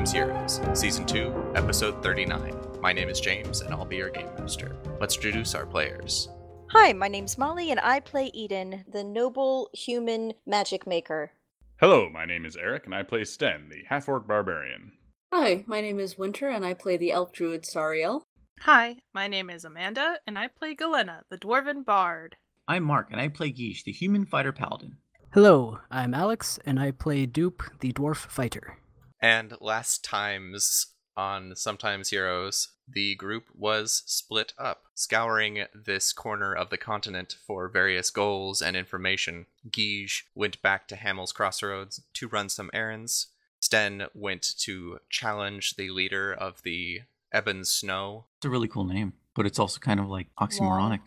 Sometimes Heroes, Season 2, Episode 39. My name is James, and I'll be your game master. Let's introduce our players. Hi, my name's Molly, and I play Eden, the noble human magic maker. Hello, my name is Eric, and I play Sten, the half orc barbarian. Hi, my name is Winter, and I play the elf druid Sariel. Hi, my name is Amanda, and I play Galena, the dwarven bard. I'm Mark, and I play Guiche, the human fighter paladin. Hello, I'm Alex, and I play Dupe, the dwarf fighter. And last times on Sometimes Heroes, the group was split up, scouring this corner of the continent for various goals and information. Guige went back to Hamel's Crossroads to run some errands. Sten went to challenge the leader of the Ebon Snow. It's a really cool name, but it's also kind of like oxymoronic.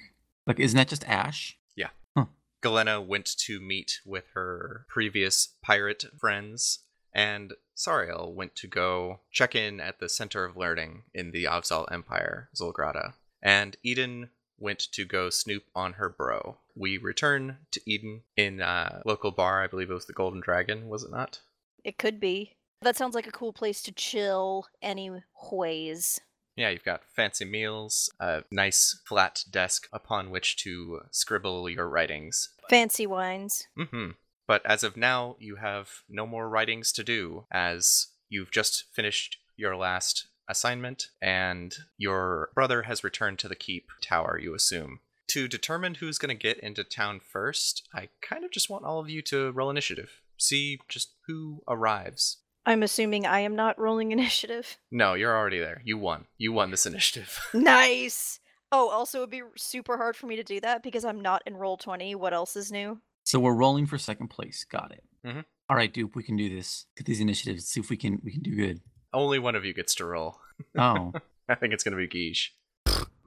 Like, isn't that just Ash? Yeah. Huh. Galena went to meet with her previous pirate friends, and Sariel went to go check in at the Center of Learning in the Avzal Empire, Zolgrada. And Eden went to go snoop on her bro. We return to Eden in a local bar, I believe it was the Golden Dragon, was it not? It could be. That sounds like a cool place to chill, anyways. Yeah, you've got fancy meals, a nice flat desk upon which to scribble your writings. Fancy wines. Mm-hmm. But as of now, you have no more writings to do, as you've just finished your last assignment, and your brother has returned to the keep tower, you assume. To determine who's going to get into town first, I kind of just want all of you to roll initiative. See just who arrives. I'm assuming I am not rolling initiative. No, you're already there. You won. You won this initiative. Nice! Oh, also, it'd be super hard for me to do that because I'm not in Roll20. What else is new? So we're rolling for second place. Got it. Mhm. All right, Dupe, we can do this. Get these initiatives. See if we can we can do good. Only one of you gets to roll. Oh, I think it's going to be Guige.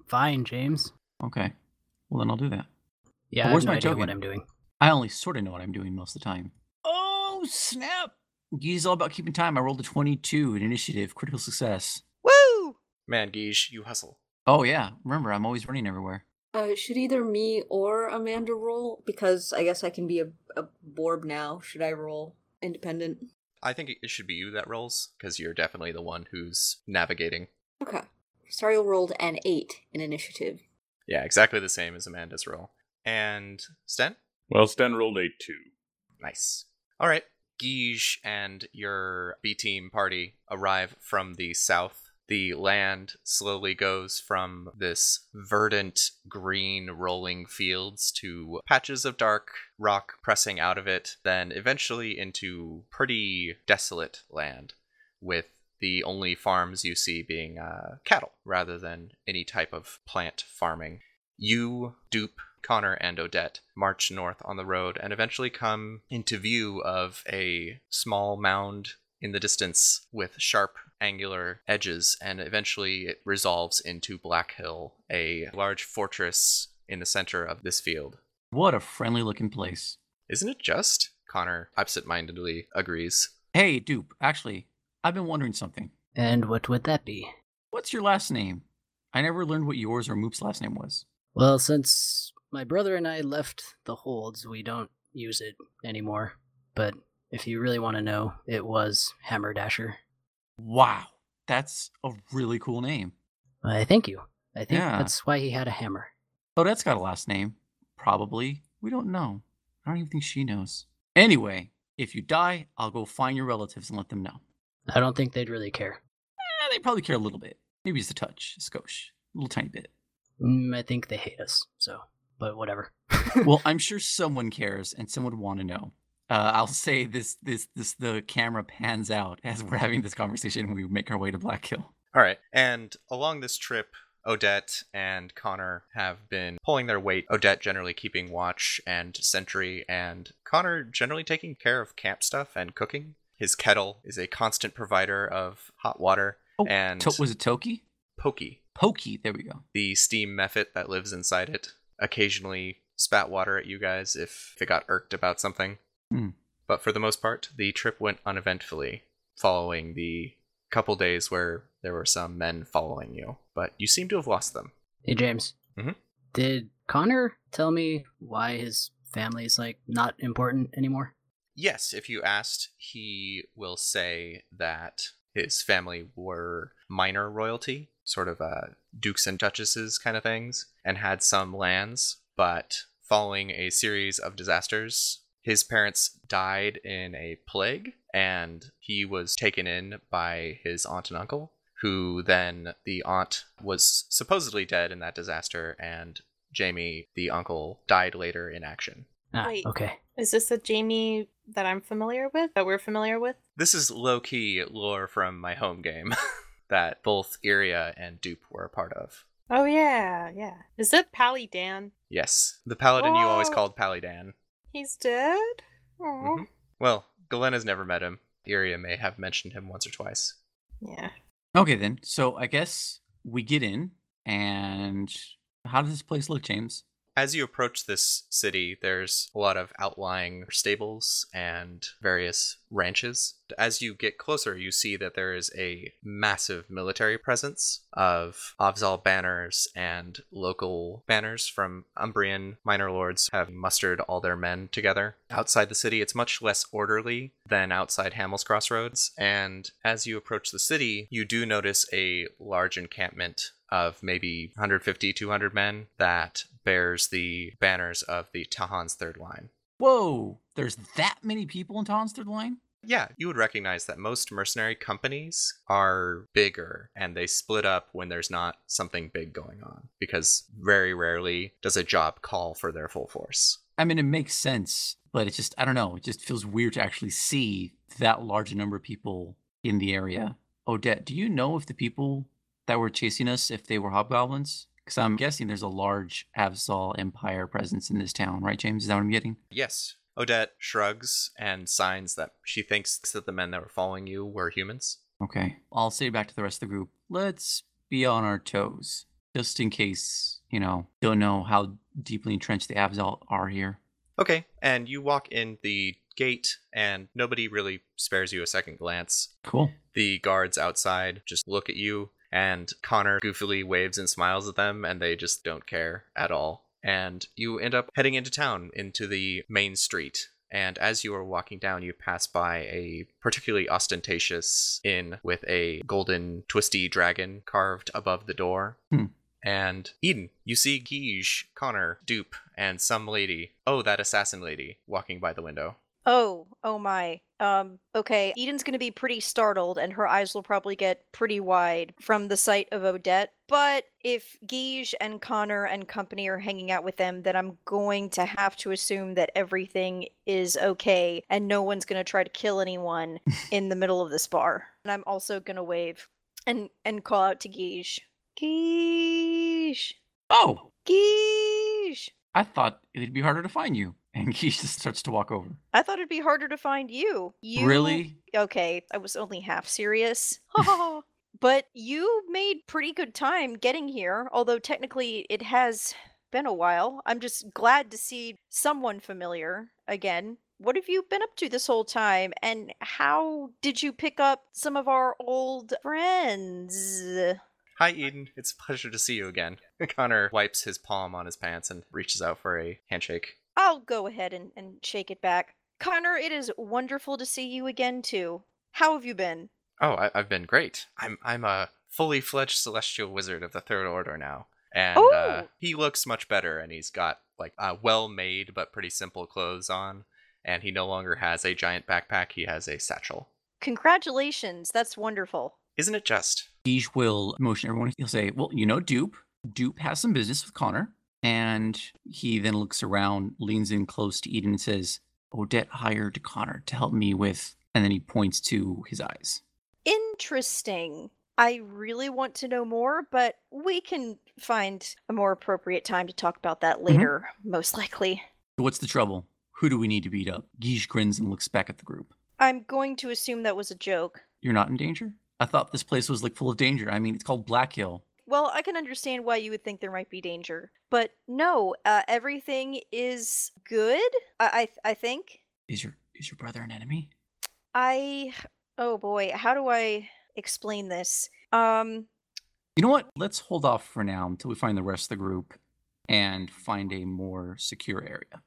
Fine, James. okay. Well, then I'll do that. Yeah, But I where's have no my idea token? what I'm doing. I only sort of know what I'm doing most of the time. Oh snap! Gee's all about keeping time. I rolled a 22 in initiative, critical success. Woo! Man, Guige, you hustle. Oh yeah, remember I'm always running everywhere. Uh, should either me or Amanda roll? Because I guess I can be a, a Borb now. Should I roll independent? I think it should be you that rolls, because you're definitely the one who's navigating. Okay. Sariel rolled an 8 in initiative. Yeah, exactly the same as Amanda's roll. And Sten? Well, Sten rolled a 2. Nice. All right. Guige and your B team party arrive from the south. The land slowly goes from this verdant green rolling fields to patches of dark rock pressing out of it, then eventually into pretty desolate land with the only farms you see being uh, cattle rather than any type of plant farming. You, Dupe, Connor, and Odette march north on the road and eventually come into view of a small mound in the distance with sharp angular edges, and eventually it resolves into Black Hill, a large fortress in the center of this field. What a friendly looking place. Isn't it just? Connor absent mindedly agrees. Hey, Dupe, actually, I've been wondering something. And what would that be? What's your last name? I never learned what yours or Moop's last name was. Well, since my brother and I left the holds, we don't use it anymore. But if you really want to know, it was Hammer Dasher. Wow, that's a really cool name. I thank you. I think Yeah. that's why he had a hammer. Odette's got a last name. Probably. We don't know. I don't even think she knows. Anyway, if you die, I'll go find your relatives and let them know. I don't think they'd really care. Eh, they probably care a little bit. Maybe just a touch, a skosh, a little tiny bit. Mm, I think they hate us, so, but whatever. well, I'm sure someone cares and someone would want to know. Uh, I'll say this, this, this. The camera pans out as we're having this conversation. We make our way to Black Hill. All right. And along this trip, Odette and Connor have been pulling their weight. Odette generally keeping watch and sentry, and Connor generally taking care of camp stuff and cooking. His kettle is a constant provider of hot water Oh, and To- was it Toki? Pokey, Pokey. There we go. the steam mephit that lives inside it, occasionally spat water at you guys if it got irked about something. Hmm. But for the most part, the trip went uneventfully, following the couple days where there were some men following you, but you seem to have lost them. hey, James. Mhm. Did Connor tell me why his family is like not important anymore? Yes, if you asked, he will say that His family were minor royalty, sort of uh, dukes and duchesses kind of things, and had some lands. But following a series of disasters, his parents died in a plague, and he was taken in by his aunt and uncle, who then the aunt was supposedly dead in that disaster, and Jamie, the uncle, died later in action. Ah, Wait. okay. Is this a Jamie that I'm familiar with? That we're familiar with? This is low key lore from my home game that both Iria and Dupe were a part of. Oh yeah, yeah. Is it Pally Dan? Yes, the paladin you always called called Palidan. He's dead. Aw. Mhm. Well, Galena's never met him. Iria may have mentioned him once or twice. Yeah. Okay, then. So I guess we get in, and how does this place look, James? As you approach this city, there's a lot of outlying stables and various ranches. As you get closer, you see that there is a massive military presence of Avzal banners and local banners from Umbrian minor lords have mustered all their men together. Outside the city, it's much less orderly than outside Hamel's Crossroads, and as you approach the city, you do notice a large encampment of maybe 150 200 men that bears the banners of the Tahan's third line. Whoa! There's that many people in Tahan's third line? Yeah, you would recognize that most mercenary companies are bigger and they split up when there's not something big going on because very rarely does a job call for their full force. I mean, it makes sense, but it's just, I don't know, it just feels weird to actually see that large a number of people in the area. Odette, do you know if the people that were chasing us, if they were hobgoblins? Because I'm guessing there's a large Avzal Empire presence in this town, right, James? Is that what I'm getting? Yes, Odette shrugs and signs that she thinks that the men that were following you were humans. Okay. I'll say back to the rest of the group, let's be on our toes, just in case, you know, don't know how deeply entrenched the Avzal are here. Okay, and you walk in the gate and nobody really spares you a second glance. Cool. The guards outside just look at you, and Connor goofily waves and smiles at them, and they just don't care at all. And you end up heading into town, into the main street. And as you are walking down, you pass by a particularly ostentatious inn with a golden twisty dragon carved above the door. Hmm. And Eden, you see Guige, Connor, Dupe, and some lady, oh, that assassin lady, walking by the window. Oh, oh my. Um, okay. Eden's gonna be pretty startled and her eyes will probably get pretty wide from the sight of Odette. But if Guige and Connor and company are hanging out with them, then I'm going to have to assume that everything is okay and no one's gonna try to kill anyone in the middle of this bar. And I'm also gonna wave and and call out to Guige. Guige! Oh, Guige! I thought it'd be harder to find you. And he just starts to walk over. I thought it'd be harder to find you. You Really? okay, I was only half serious. but you made pretty good time getting here, although technically it has been a while. I'm just glad to see someone familiar again. What have you been up to this whole time, and how did you pick up some of our old friends? Hi, Eden. It's a pleasure to see you again. Connor wipes his palm on his pants and reaches out for a handshake. I'll go ahead and, and shake it back. Connor, it is wonderful to see you again, too. How have you been? Oh, I, I've been great. I'm I'm a fully fledged celestial wizard of the third order now, and uh, Oh. he looks much better. And he's got like uh, well-made but pretty simple clothes on, and he no longer has a giant backpack. He has a satchel. Congratulations, that's wonderful. Isn't it just? Guige will motion everyone. He'll say, Well, you know Dupe. Dupe has some business with Connor. And he then looks around, leans in close to Eden and says, Odette hired Connor to help me with. And then he points to his eyes. Interesting. I really want to know more, but we can find a more appropriate time to talk about that mm-hmm. later, most likely. What's the trouble? Who do we need to beat up? Guige grins and looks back at the group. I'm going to assume that was a joke. You're not in danger? I thought this place was like full of danger. I mean, it's called Black Hill. Well, I can understand why you would think there might be danger, but no, uh, everything is good. I, I I think. Is your is your brother an enemy? I oh boy, how do I explain this? Um, You know what? Let's hold off for now until we find the rest of the group and find a more secure area.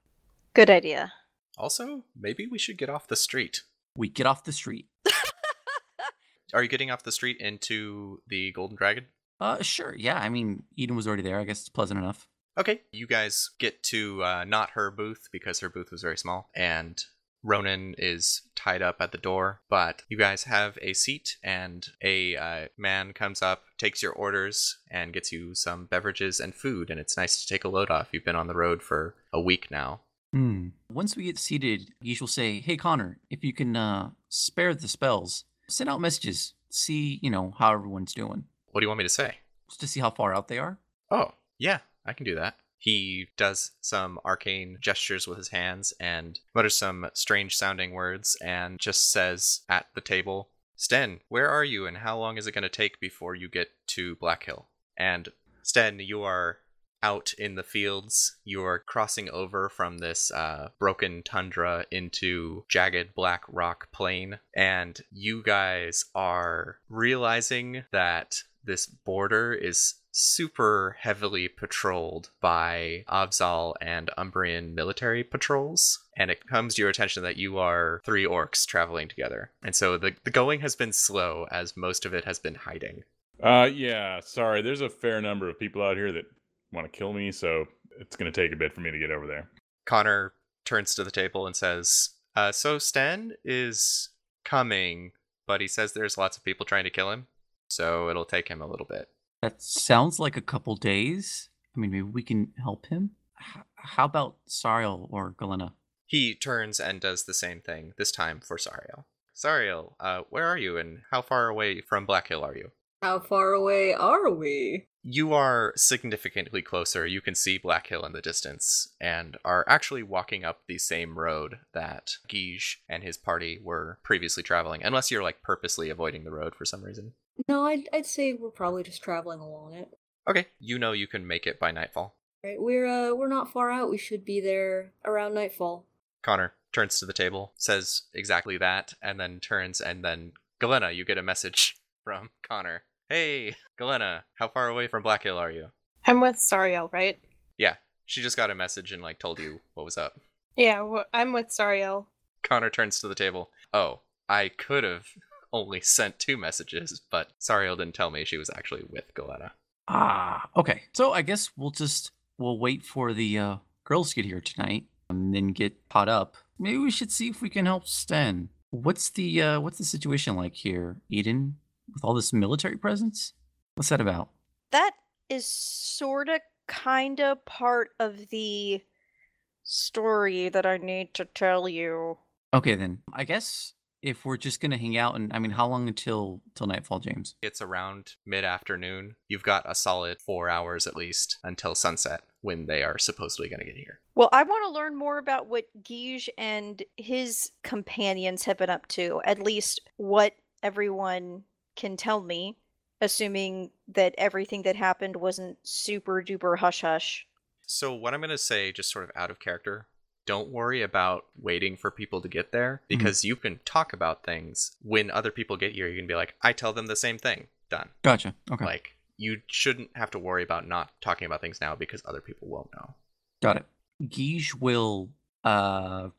good idea. Also, maybe we should get off the street. We get off the street. Are you getting off the street into the Golden Dragon? Uh, sure. Yeah. I mean, Eden was already there. I guess it's pleasant enough. Okay. You guys get to uh, not her booth because her booth was very small, and Ronan is tied up at the door. But you guys have a seat, and a uh, man comes up, takes your orders, and gets you some beverages and food. And it's nice to take a load off. You've been on the road for a week now. Hmm. Once we get seated, Geesh will say, "Hey, Connor, if you can uh, spare the spells, send out messages. See, you know, how everyone's doing, What do you want me to say? just to see how far out they are." Oh, yeah, I can do that. He does some arcane gestures with his hands and mutters some strange sounding words and just says at the table, Sten, where are you and how long is it going to take before you get to Black Hill? And Sten, you are out in the fields. You are crossing over from this uh, broken tundra into jagged black rock plain. And you guys are realizing that this border is super heavily patrolled by Avzal and Umbrian military patrols. And it comes to your attention that you are three orcs traveling together. And so the, the going has been slow, as most of it has been hiding. Uh, yeah, sorry. There's a fair number of people out here that want to kill me, so it's going to take a bit for me to get over there. Connor turns to the table and says, uh, So Sten is coming, but he says there's lots of people trying to kill him. So it'll take him a little bit. That sounds like a couple days. I mean, maybe we can help him. H- how about Sariel or Galena? He turns and does the same thing, this time for Sariel. Sariel, uh, where are you and how far away from Black Hill are you? How far away are we? You are significantly closer. You can see Black Hill in the distance and are actually walking up the same road that Guige and his party were previously traveling, unless you're like purposely avoiding the road for some reason. No, I'd, I'd say we're probably just traveling along it. Okay, you know you can make it by nightfall. Right, we're uh we're not far out. We should be there around nightfall. Connor turns to the table, says exactly that, and then turns and then Galena, you get a message from Connor. Hey, Galena, how far away from Black Hill are you? I'm with Sariel, right? Yeah, she just got a message and like told you what was up. Yeah, wh- I'm with Sariel. Connor turns to the table. Oh, I could have only sent two messages, but Sariel didn't tell me she was actually with Galena. Ah, okay. So I guess we'll just we'll wait for the uh, girls to get here tonight and then get caught up. Maybe we should see if we can help Sten. What's the uh, what's the situation like here, Eden? With all this military presence? What's that about? That is sort of kind of part of the story that I need to tell you. Okay, then I guess if we're just gonna hang out and I mean, how long until till nightfall, James? It's around mid afternoon. You've got a solid four hours at least until sunset when they are supposedly going to get here. Well, I want to learn more about what Guige and his companions have been up to, at least what everyone can tell me, assuming that everything that happened wasn't super duper hush hush. So, what I'm going to say, just sort of out of character, don't worry about waiting for people to get there because you can talk about things when other people get here. You can be like, I tell them the same thing. Done. Gotcha. Okay. Like, you shouldn't have to worry about not talking about things now because other people won't know. Got it. Guige will, uh,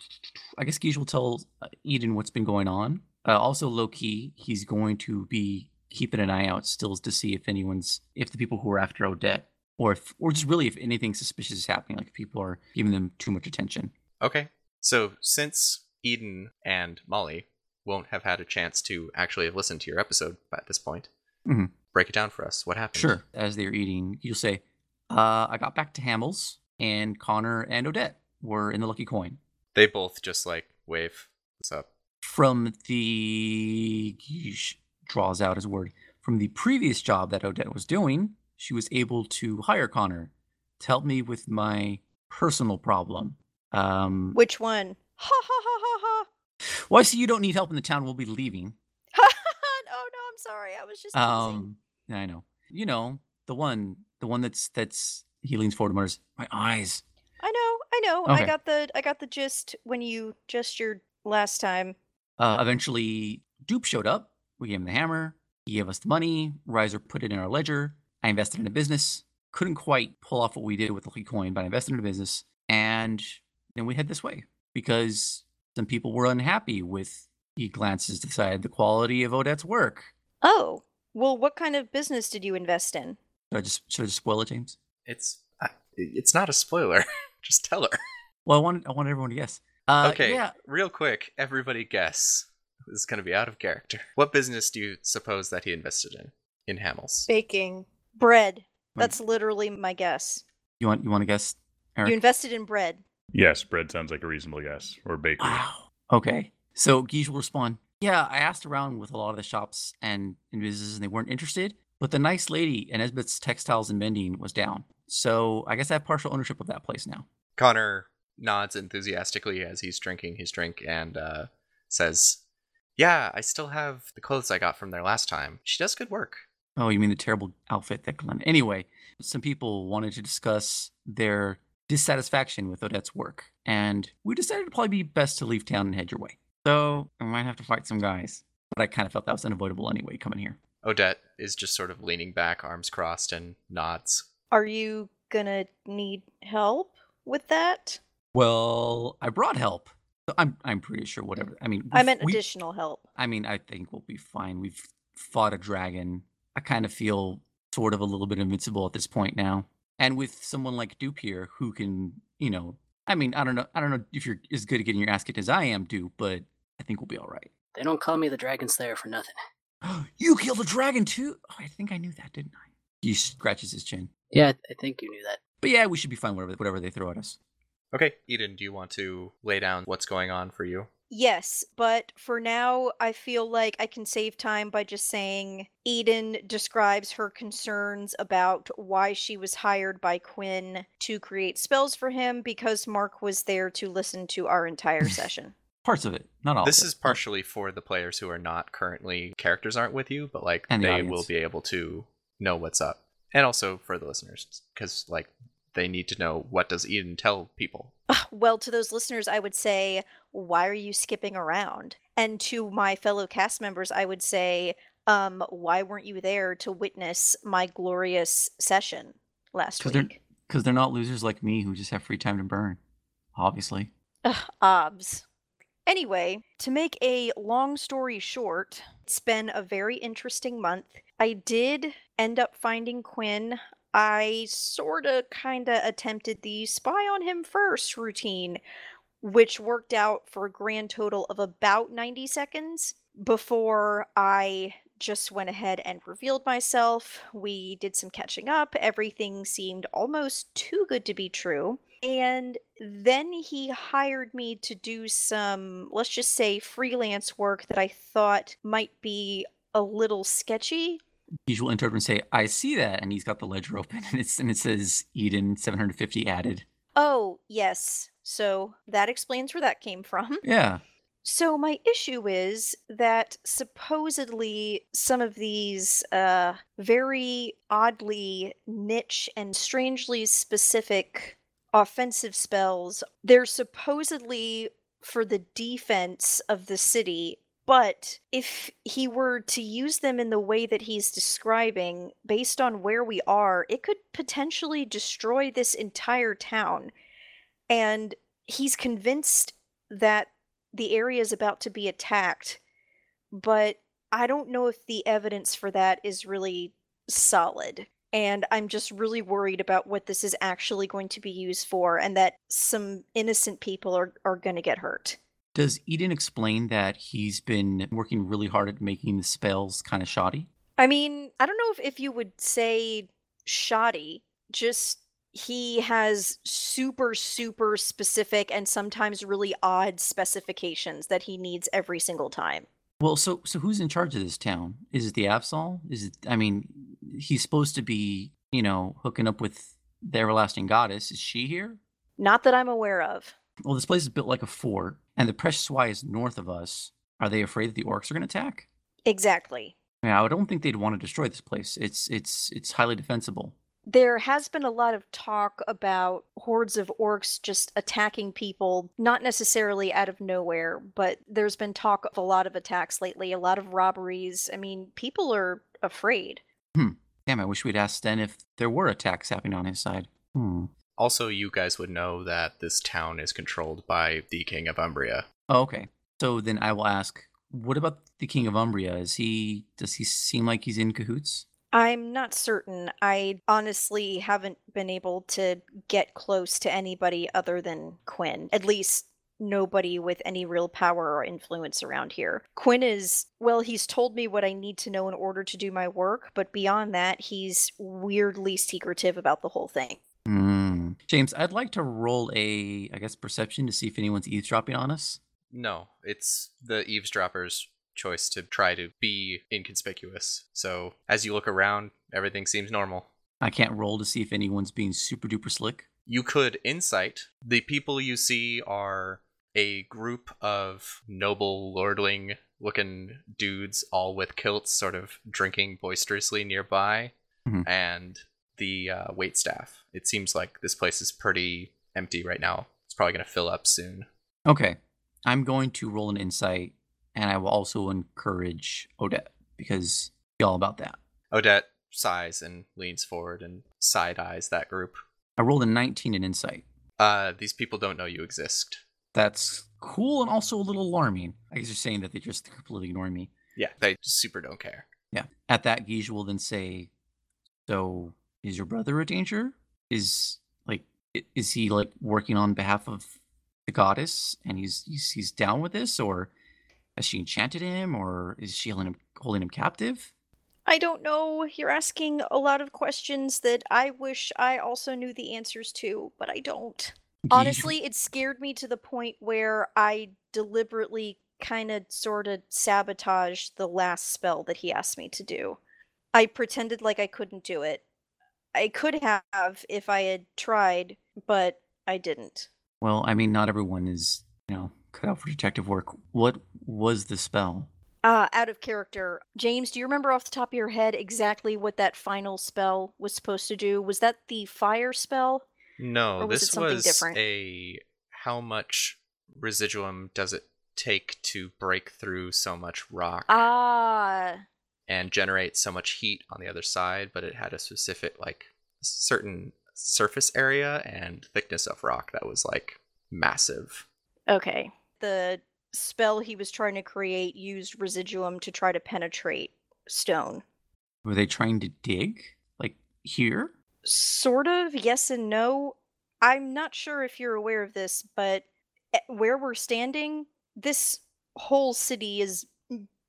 I guess Guige will tell uh, Eden what's been going on. Uh, also, low key, he's going to be keeping an eye out stills to see if anyone's, if the people who are after Odette, or if, or just really if anything suspicious is happening, like if people are giving them too much attention. Okay. So, since Eden and Molly won't have had a chance to actually have listened to your episode at this point, mm-hmm. break it down for us. What happened? Sure. As they're eating, you'll say, uh, I got back to Hamels, and Connor and Odette were in the Lucky Coin. They both just like wave. What's up? From the Guige draws out his word. From the previous job that Odette was doing, she was able to hire Connor to help me with my personal problem. Um, Which one? Ha ha ha ha ha! well, I see you don't need help in the town. We'll be leaving. oh no, I'm sorry. I was just teasing. Um, yeah, I know. You know the one, the one that's that's. He leans forward and mutters, "My eyes." I know, I know. I got the I got the gist when you gestured last time. Uh, eventually, Dupe showed up. We gave him the hammer. He gave us the money. Riser put it in our ledger. I invested in a business. Couldn't quite pull off what we did with the Lucky Coin, but I invested in a business. And then we head this way because some people were unhappy with. He glances to the side the quality of Odette's work. Oh, well, what kind of business did you invest in? Should I just should I just spoil it, James? It's I- it's not a spoiler. Just tell her. Well, I want I want everyone to guess. Uh, okay, Yeah. real quick, everybody guess. This is going to be out of character. What business do you suppose that he invested in? In Hamels. Baking. Bread. Wait. That's literally my guess. You want you want to guess, Eric? You invested in bread. Yes, bread sounds like a reasonable guess. Or bakery. Wow. Okay. So Guige will respond. Yeah, I asked around with a lot of the shops and, and businesses, and they weren't interested. But the nice lady in Esbeth's Textiles and Mending was down. So I guess I have partial ownership of that place now. Connor nods enthusiastically as he's drinking his drink and uh, says, Yeah, I still have the clothes I got from there last time. She does good work. Oh, you mean the terrible outfit that Glenn? Anyway, some people wanted to discuss their dissatisfaction with Odette's work, and we decided it'd probably be best to leave town and head your way. So I might have to fight some guys, but I kind of felt that was unavoidable anyway, coming here. Odette is just sort of leaning back, arms crossed, and nods. Are you gonna need help with that? Well, I brought help. So I'm I'm pretty sure mm. whatever. I mean, I meant we- additional help. I mean, I think we'll be fine. We've fought a dragon. I kind of feel sort of a little bit invincible at this point now. And with someone like Dupe here who can, you know, I mean, I don't know, I don't know if you're as good at getting your ass kicked as I am, Dupe, but I think we'll be all right. They don't call me the Dragon Slayer for nothing. you killed a dragon too? Oh, I think I knew that, didn't I? He scratches his chin. Yeah, I, I think you knew that. But yeah, we should be fine whatever whatever they throw at us. Okay, Eden, do you want to lay down what's going on for you? Yes, but for now, I feel like I can save time by just saying Eden describes her concerns about why she was hired by Quinn to create spells for him because Mark was there to listen to our entire session. Parts of it, not all. this of it. is partially for the players who are not currently characters aren't with you, but like And the they will be able to know what's up, and also for the listeners because like they need to know what does Eden tell people. Ah, well, to those listeners, I would say, why are you skipping around? And to my fellow cast members, I would say, um, why weren't you there to witness my glorious session last 'Cause they're- week? because they're not losers like me who just have free time to burn. Obviously. Ugh, obs. Anyway, to make a long story short, it's been a very interesting month. I did end up finding Quinn. I sorta kinda attempted the spy on him first routine, which worked out for a grand total of about 90 seconds before I just went ahead and revealed myself. We did some catching up. Everything seemed almost too good to be true. And then he hired me to do some, let's just say, freelance work that I thought might be a little sketchy. Usual interrupt and say, "I see that," and he's got the ledger open, and it's and it says Eden 750 added. Oh, yes. So that explains where that came from. Yeah. So my issue is that supposedly some of these uh very oddly niche and strangely specific offensive spells they're supposedly for the defense of the city but if he were to use them in the way that he's describing based on where we are it could potentially destroy this entire town and he's convinced that the area is about to be attacked, but I don't know if the evidence for that is really solid. And I'm just really worried about what this is actually going to be used for, and that some innocent people are, are going to get hurt. Does Eden explain that he's been working really hard at making the spells kind of shoddy? I mean, I don't know if, if you would say shoddy, just he has super, super specific and sometimes really odd specifications that he needs every single time. Well, so so who's in charge of this town? Is it the Absol? Is it? I mean, he's supposed to be, you know, hooking up with the everlasting goddess. Is she here? Not that I'm aware of. Well, this place is built like a fort, and the precious Y is north of us. Are they afraid that the orcs are going to attack? Exactly. Yeah, I don't think they'd want to destroy this place. It's it's it's highly defensible. There has been a lot of talk about hordes of orcs just attacking people, not necessarily out of nowhere, but there's been talk of a lot of attacks lately, a lot of robberies. I mean, people are afraid. Hmm. Damn, I wish we'd asked Sten if there were attacks happening on his side. Hmm. Also, you guys would know that this town is controlled by the King of Umbria. Oh, okay. So then I will ask, what about the King of Umbria? Is he does he seem like he's in cahoots? I'm not certain. I honestly haven't been able to get close to anybody other than Quinn. At least nobody with any real power or influence around here. Quinn is, well, he's told me what I need to know in order to do my work, but beyond that, he's weirdly secretive about the whole thing. Hmm. James, I'd like to roll a, I guess, perception to see if anyone's eavesdropping on us. No, it's the eavesdropper's choice to try to be inconspicuous. So as you look around, everything seems normal. I can't roll to see if anyone's being super duper slick. You could insight. The people you see are a group of noble lordling looking dudes, all with kilts, sort of drinking boisterously nearby, Mhm. and the uh, wait staff. It seems like this place is pretty empty right now. It's probably going to fill up soon. Okay. I'm going to roll an insight, and I will also encourage Odette because be all about that. Odette sighs and leans forward and side eyes that group. I rolled a 19 in insight. Uh, these people don't know you exist. That's cool and also a little alarming. I guess you're saying that they just completely ignore me. Yeah, they super don't care. Yeah. At that, Guige will then say, "So, is your brother a danger? Is like, is he like working on behalf of the goddess, and he's he's, he's down with this, or has she enchanted him, or is she holding him holding him captive?" I don't know. You're asking a lot of questions that I wish I also knew the answers to, but I don't. Honestly, it scared me to the point where I deliberately kind of sort of sabotaged the last spell that he asked me to do. I pretended like I couldn't do it. I could have if I had tried, but I didn't. Well, I mean, not everyone is you know cut out for detective work. What was the spell? Uh, out of character. James, do you remember off the top of your head exactly what that final spell was supposed to do? Was that the fire spell? No, Or was this something was different? a how much residuum does it take to break through so much rock Ah, and generate so much heat on the other side, but it had a specific like certain surface area and thickness of rock that was like massive. okay. The spell he was trying to create used residuum to try to penetrate stone. Were they trying to dig like here? Sort of, yes and no. I'm not sure if you're aware of this, but eh, where we're standing, this whole city is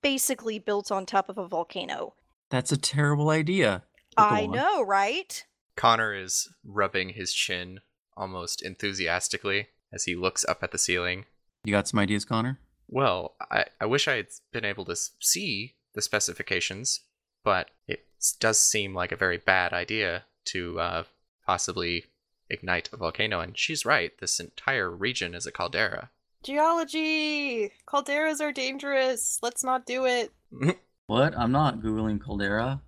basically built on top of a volcano. That's a terrible idea. I on. know, right? Connor is rubbing his chin almost enthusiastically as he looks up at the ceiling. You got some ideas, Connor? Well, I, I wish I had been able to see the specifications, but it does seem like a very bad idea to uh, possibly ignite a volcano. And she's right, this entire region is a caldera. Geology! Calderas are dangerous. Let's not do it. What? I'm not googling caldera.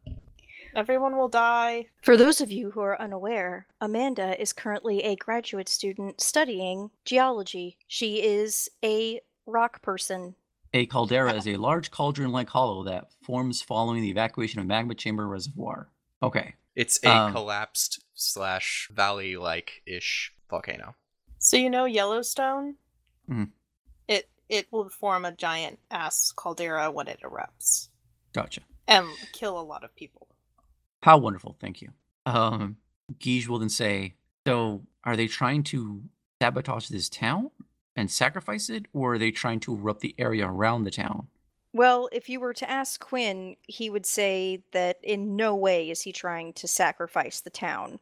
Everyone will die. For those of you who are unaware, Amanda is currently a graduate student studying geology. She is a rock person. A caldera is a large cauldron-like hollow that forms following the evacuation of magma chamber reservoir. Okay. It's a Um, collapsed slash valley like ish volcano. So you know Yellowstone? Mhm. It it will form a giant ass caldera when it erupts Gotcha. and kill a lot of people. How wonderful. Thank you. Um, Guige will then say, so are they trying to sabotage this town and sacrifice it, or are they trying to erupt the area around the town? Well, if you were to ask Quinn, he would say that in no way is he trying to sacrifice the town.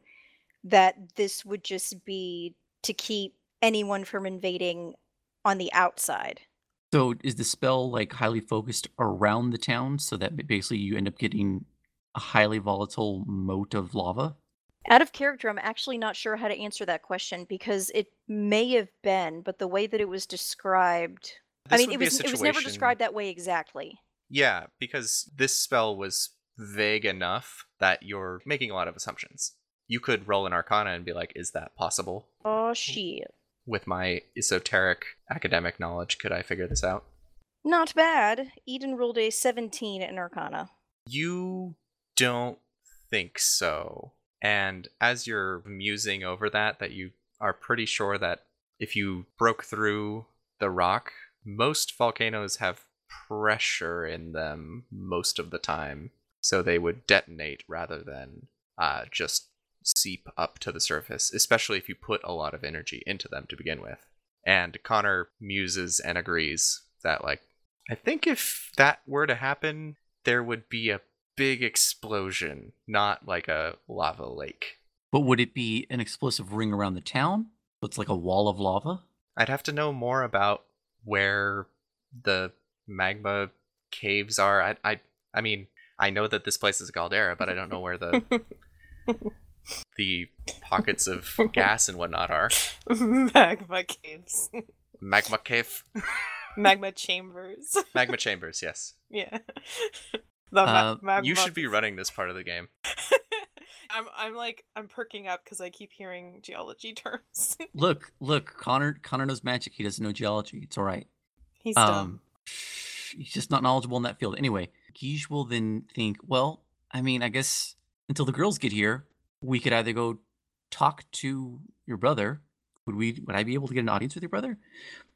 That this would just be to keep anyone from invading on the outside. So is the spell like highly focused around the town so that basically you end up getting a highly volatile moat of lava? Out of character, I'm actually not sure how to answer that question because it may have been, but the way that it was described, I mean, it be a was it was never described that way exactly. Yeah, because this spell was vague enough that you're making a lot of assumptions. You could roll an arcana and be like, is that possible? Oh shit. With my esoteric academic knowledge, could I figure this out? Not bad. Eden rolled a 17 in Arcana. You don't think so. And as you're musing over that, that you are pretty sure that if you broke through the rock, most volcanoes have pressure in them most of the time, so they would detonate rather than uh, just seep up to the surface, especially if you put a lot of energy into them to begin with. And Connor muses and agrees that, like, I think if that were to happen, there would be a big explosion, not like a lava lake. But would it be an explosive ring around the town? So it's like a wall of lava? I'd have to know more about where the magma caves are. I, I, I mean, I know that this place is a caldera, but I don't know where the the pockets of gas and whatnot are. Magma caves. Magma cave, Magma chambers. magma chambers. Yes, yeah. The ma- Uh, magma- you should be running this part of the game. I'm I'm like I'm perking up because I keep hearing geology terms. Look, look, Connor Connor knows magic. He doesn't know geology. It's all right. He's dumb. Um, he's just not knowledgeable in that field. Anyway, Guige will then think, well, I mean, I guess until the girls get here, we could either go talk to your brother. Would we? Would I be able to get an audience with your brother?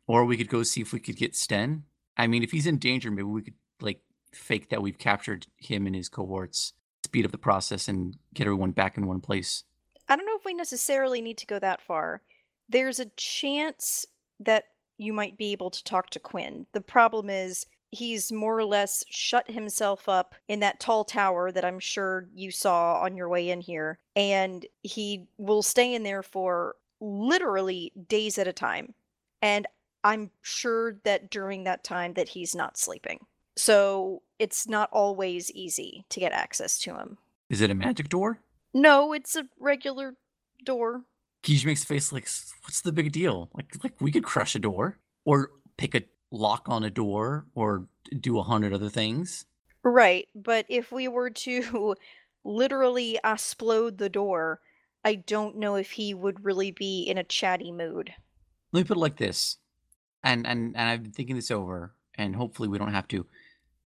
Or we could go see if we could get Sten. I mean, if he's in danger, maybe we could like fake that we've captured him and his cohorts, speed up the process, and get everyone back in one place. I don't know if we necessarily need to go that far. There's a chance that you might be able to talk to Quinn. The problem is he's more or less shut himself up in that tall tower that I'm sure you saw on your way in here, and he will stay in there for literally days at a time. And I'm sure that during that time that he's not sleeping. So it's not always easy to get access to him. Is it a magic door? No, it's a regular door. Guige makes a face like, "What's the big deal? Like, like we could crush a door, or pick a lock on a door, or do a hundred other things." Right, but if we were to literally explode the door, I don't know if he would really be in a chatty mood. Let me put it like this, and and and I've been thinking this over, and hopefully we don't have to.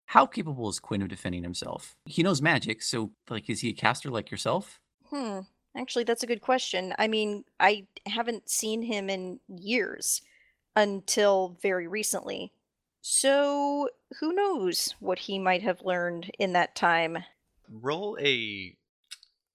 How capable is Quinn of defending himself? He knows magic, so like, is he a caster like yourself? Hmm. Actually, that's a good question. I mean, I haven't seen him in years until very recently. So, who knows what he might have learned in that time? Roll a.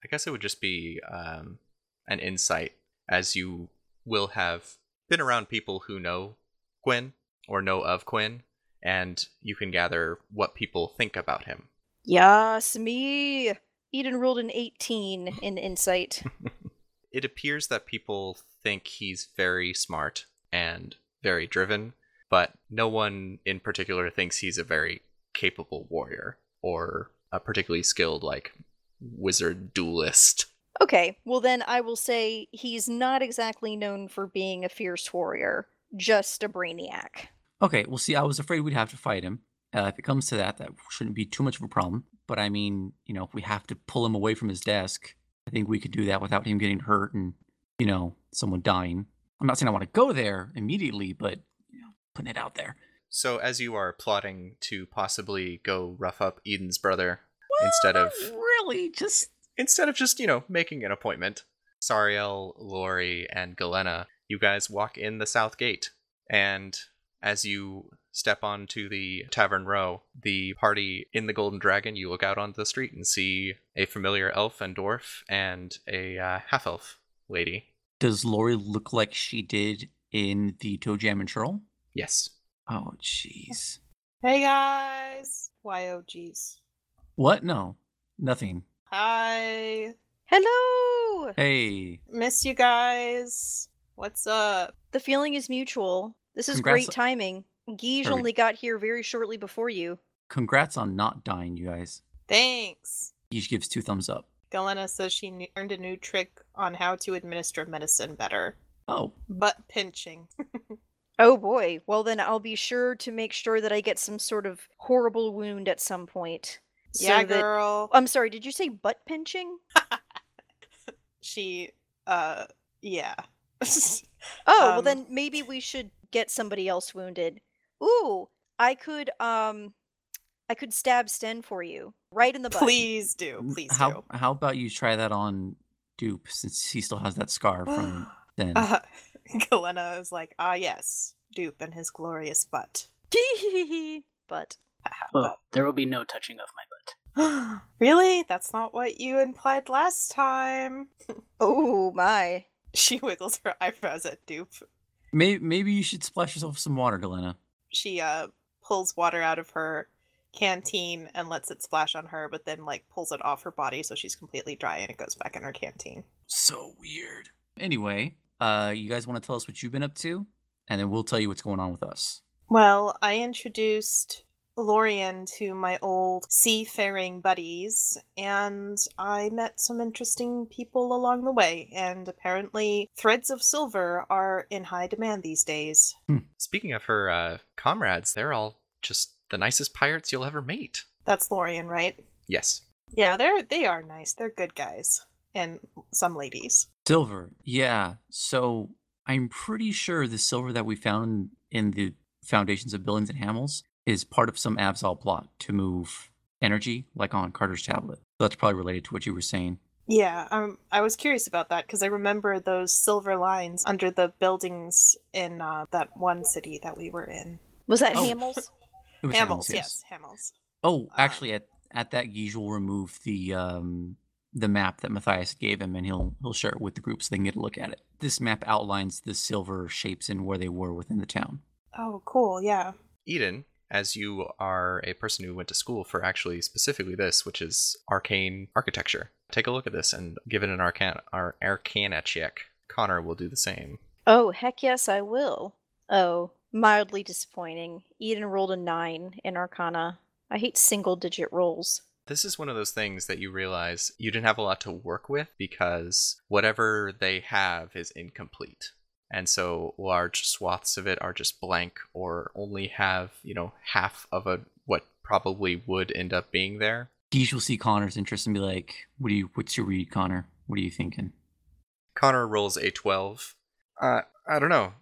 I guess it would just be um, an insight, as you will have been around people who know Quinn or know of Quinn, and you can gather what people think about him. Yes, me! Eden rolled an 18 in insight. It appears that people think he's very smart and very driven, but no one in particular thinks he's a very capable warrior or a particularly skilled, like, wizard duelist. Okay, well then I will say he's not exactly known for being a fierce warrior, just a brainiac. Okay, well, see, I was afraid we'd have to fight him. Uh, if it comes to that, that shouldn't be too much of a problem. But I mean, you know, if we have to pull him away from his desk, I think we could do that without him getting hurt and, you know, someone dying. I'm not saying I want to go there immediately, but you know, putting it out there. So, as you are plotting to possibly go rough up Eden's brother instead of really just instead of just you know making an appointment, Sariel, Lori, and Galena, you guys walk in the south gate, and as you step onto the tavern row, the party in the Golden Dragon, you look out onto the street and see a familiar elf and dwarf and a uh, half elf lady. Does Lori look like she did in the Toe Jam and Churl? Yes. Oh, jeez. Hey guys. YOGs. What? No, nothing. Hi. Hello! Hey, Miss you guys. What's up? The feeling is mutual. This is Congrats- great timing. Guige Hurry. only got here very shortly before you. congrats on not dying, you guys. Thanks. Each gives two thumbs up. Galena says she learned a new trick on how to administer medicine better. Oh, Butt pinching. Oh boy. Well, then I'll be sure to make sure that I get some sort of horrible wound at some point. so yeah, that- girl. I'm sorry, did you say butt pinching? she, uh, yeah. Oh, well Um, then maybe we should get somebody else wounded. Ooh, I could um I could stab Sten for you. Right in the butt. Please do. Please how do. how about you try that on Dupe since he still has that scar from then? Uh, Galena is like, ah, yes, Dupe and his glorious butt. butt. Oh, there will be no touching of my butt. really? That's not what you implied last time. Oh my. She wiggles her eyebrows at Dupe. Maybe maybe you should splash yourself with some water, Galena. She uh pulls water out of her canteen and lets it splash on her, but then like pulls it off her body so she's completely dry and it goes back in her canteen. So weird. Anyway, uh, you guys want to tell us what you've been up to, and then we'll tell you what's going on with us. Well, I introduced Lorian to my old seafaring buddies, and I met some interesting people along the way. And apparently, threads of silver are in high demand these days. Speaking of her uh, comrades, they're all just the nicest pirates you'll ever meet. That's Lorian, right? Yes. Yeah, they're they are nice. They're good guys, and some ladies. Silver, yeah. So I'm pretty sure the silver that we found in the foundations of buildings and Hamels is part of some Absol plot to move energy, like on Carter's tablet. So that's probably related to what you were saying. Yeah, um, I was curious about that because I remember those silver lines under the buildings in uh, that one city that we were in. Was that Oh. Hamels? It was Hamels, Hamels, yes, Hamels. Oh, Uh, actually, at at that, Guige will remove the um the map that Matthias gave him, and he'll he'll share it with the group so they can get a look at it. This map outlines the silver shapes and where they were within the town. Oh, cool. Yeah. Eden, as you are a person who went to school for actually specifically this, which is arcane architecture, take a look at this and give it an arcana, our arcana check. Connor will do the same. Oh, heck yes, I will. Oh, mildly disappointing. Eden rolled a 9 in Arcana. I hate single digit rolls. This is one of those things that you realize you didn't have a lot to work with because whatever they have is incomplete. And so large swaths of it are just blank or only have, you know, half of a what probably would end up being there. Guige will see Connor's interest and be like, "What do you? What's your read, Connor? What are you thinking?" Connor rolls a 12. Uh, I don't know.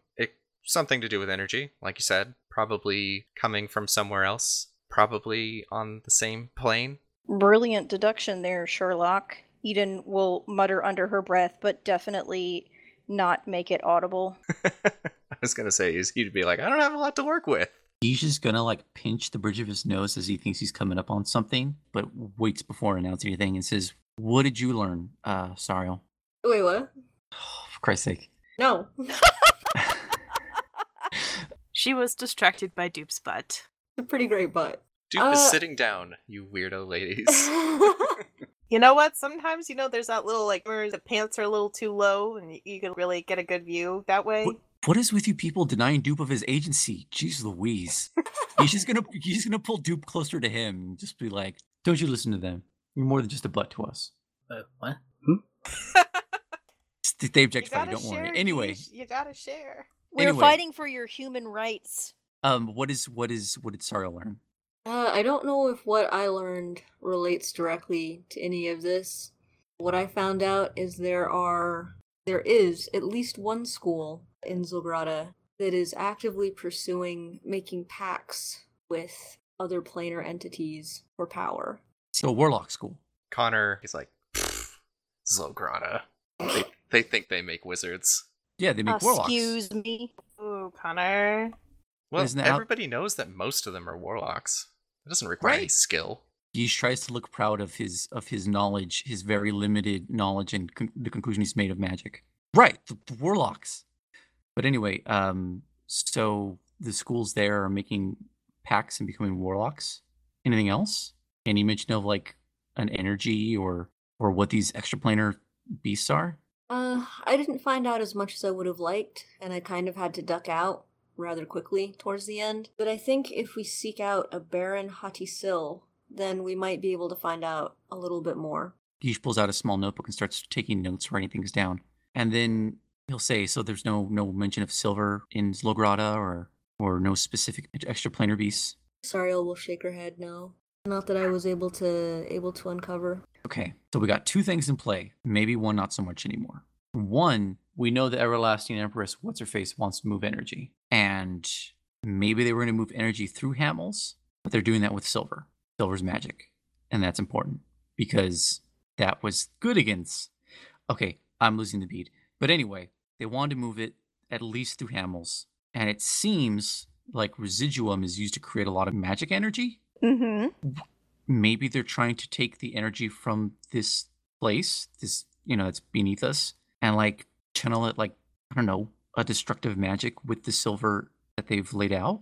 It something to do with energy, like you said. Probably coming from somewhere else. Probably on the same plane. Brilliant deduction there, Sherlock. Eden will mutter under her breath, but definitely not make it audible. I was gonna say is he'd be like, I don't have a lot to work with. He's just gonna like pinch the bridge of his nose as he thinks he's coming up on something, but waits before announcing anything and says, "What did you learn, uh, Sariel?" Wait, what? for Christ's sake. No. She was distracted by Dupe's butt. a pretty great butt. Dupe is Uh, sitting down, you weirdo ladies. You know what? Sometimes, you know, there's that little, like, where the pants are a little too low and you can really get a good view that way. What, what is with you people denying Dupe of his agency? Jeez Louise. he's just gonna he's just gonna pull Dupe closer to him and just be like, "Don't you listen to them? You're more than just a butt to us." Uh, what? S- They You objectify you. Don't share, worry. Anyway, You gotta share. We're Anyway. fighting for your human rights. um, what is what is what did Sariel learn? Uh, I don't know if what I learned relates directly to any of this. What I found out is there are there is at least one school in Zilgrada that is actively pursuing making pacts with other planar entities for power. So Warlock School. Connor, he's like, "Pfft, They, they think they make wizards. Yeah, they make warlocks. Excuse me. Ooh, Connor. Well, Isn't that how- everybody knows that most of them are warlocks. It doesn't require any skill. Guige tries to look proud of his of his knowledge, his very limited knowledge, and con- the conclusion he's made of magic. Right, the, the warlocks. But anyway, um, so the schools there are making pacts and becoming warlocks. Anything else? Any mention of like an energy or or what these extraplanar beasts are? Uh, I didn't find out as much as I would have liked, and I kind of had to duck out rather quickly towards the end. But I think if we seek out a Baron Hatisil, then we might be able to find out a little bit more. Guiche pulls out a small notebook and starts taking notes, writing things down. And then he'll say, "So there's no no mention of silver in Zilgrada, or or no specific extraplanar beasts." Sariel will shake her head no. Not that I was able to able to uncover. Okay, so we got two things in play. Maybe one not so much anymore. One, we know the everlasting empress, what's her face, wants to move energy, and maybe they were going to move energy through Hamels, but they're doing that with silver. Silver's magic, and that's important because that was good against. Okay, I'm losing the beat, but anyway, they wanted to move it at least through Hamels, and it seems like residuum is used to create a lot of magic energy. Mm-hmm. Maybe they're trying to take the energy from this place, this you know, that's beneath us, and like channel it like I don't know, a destructive magic with the silver that they've laid out.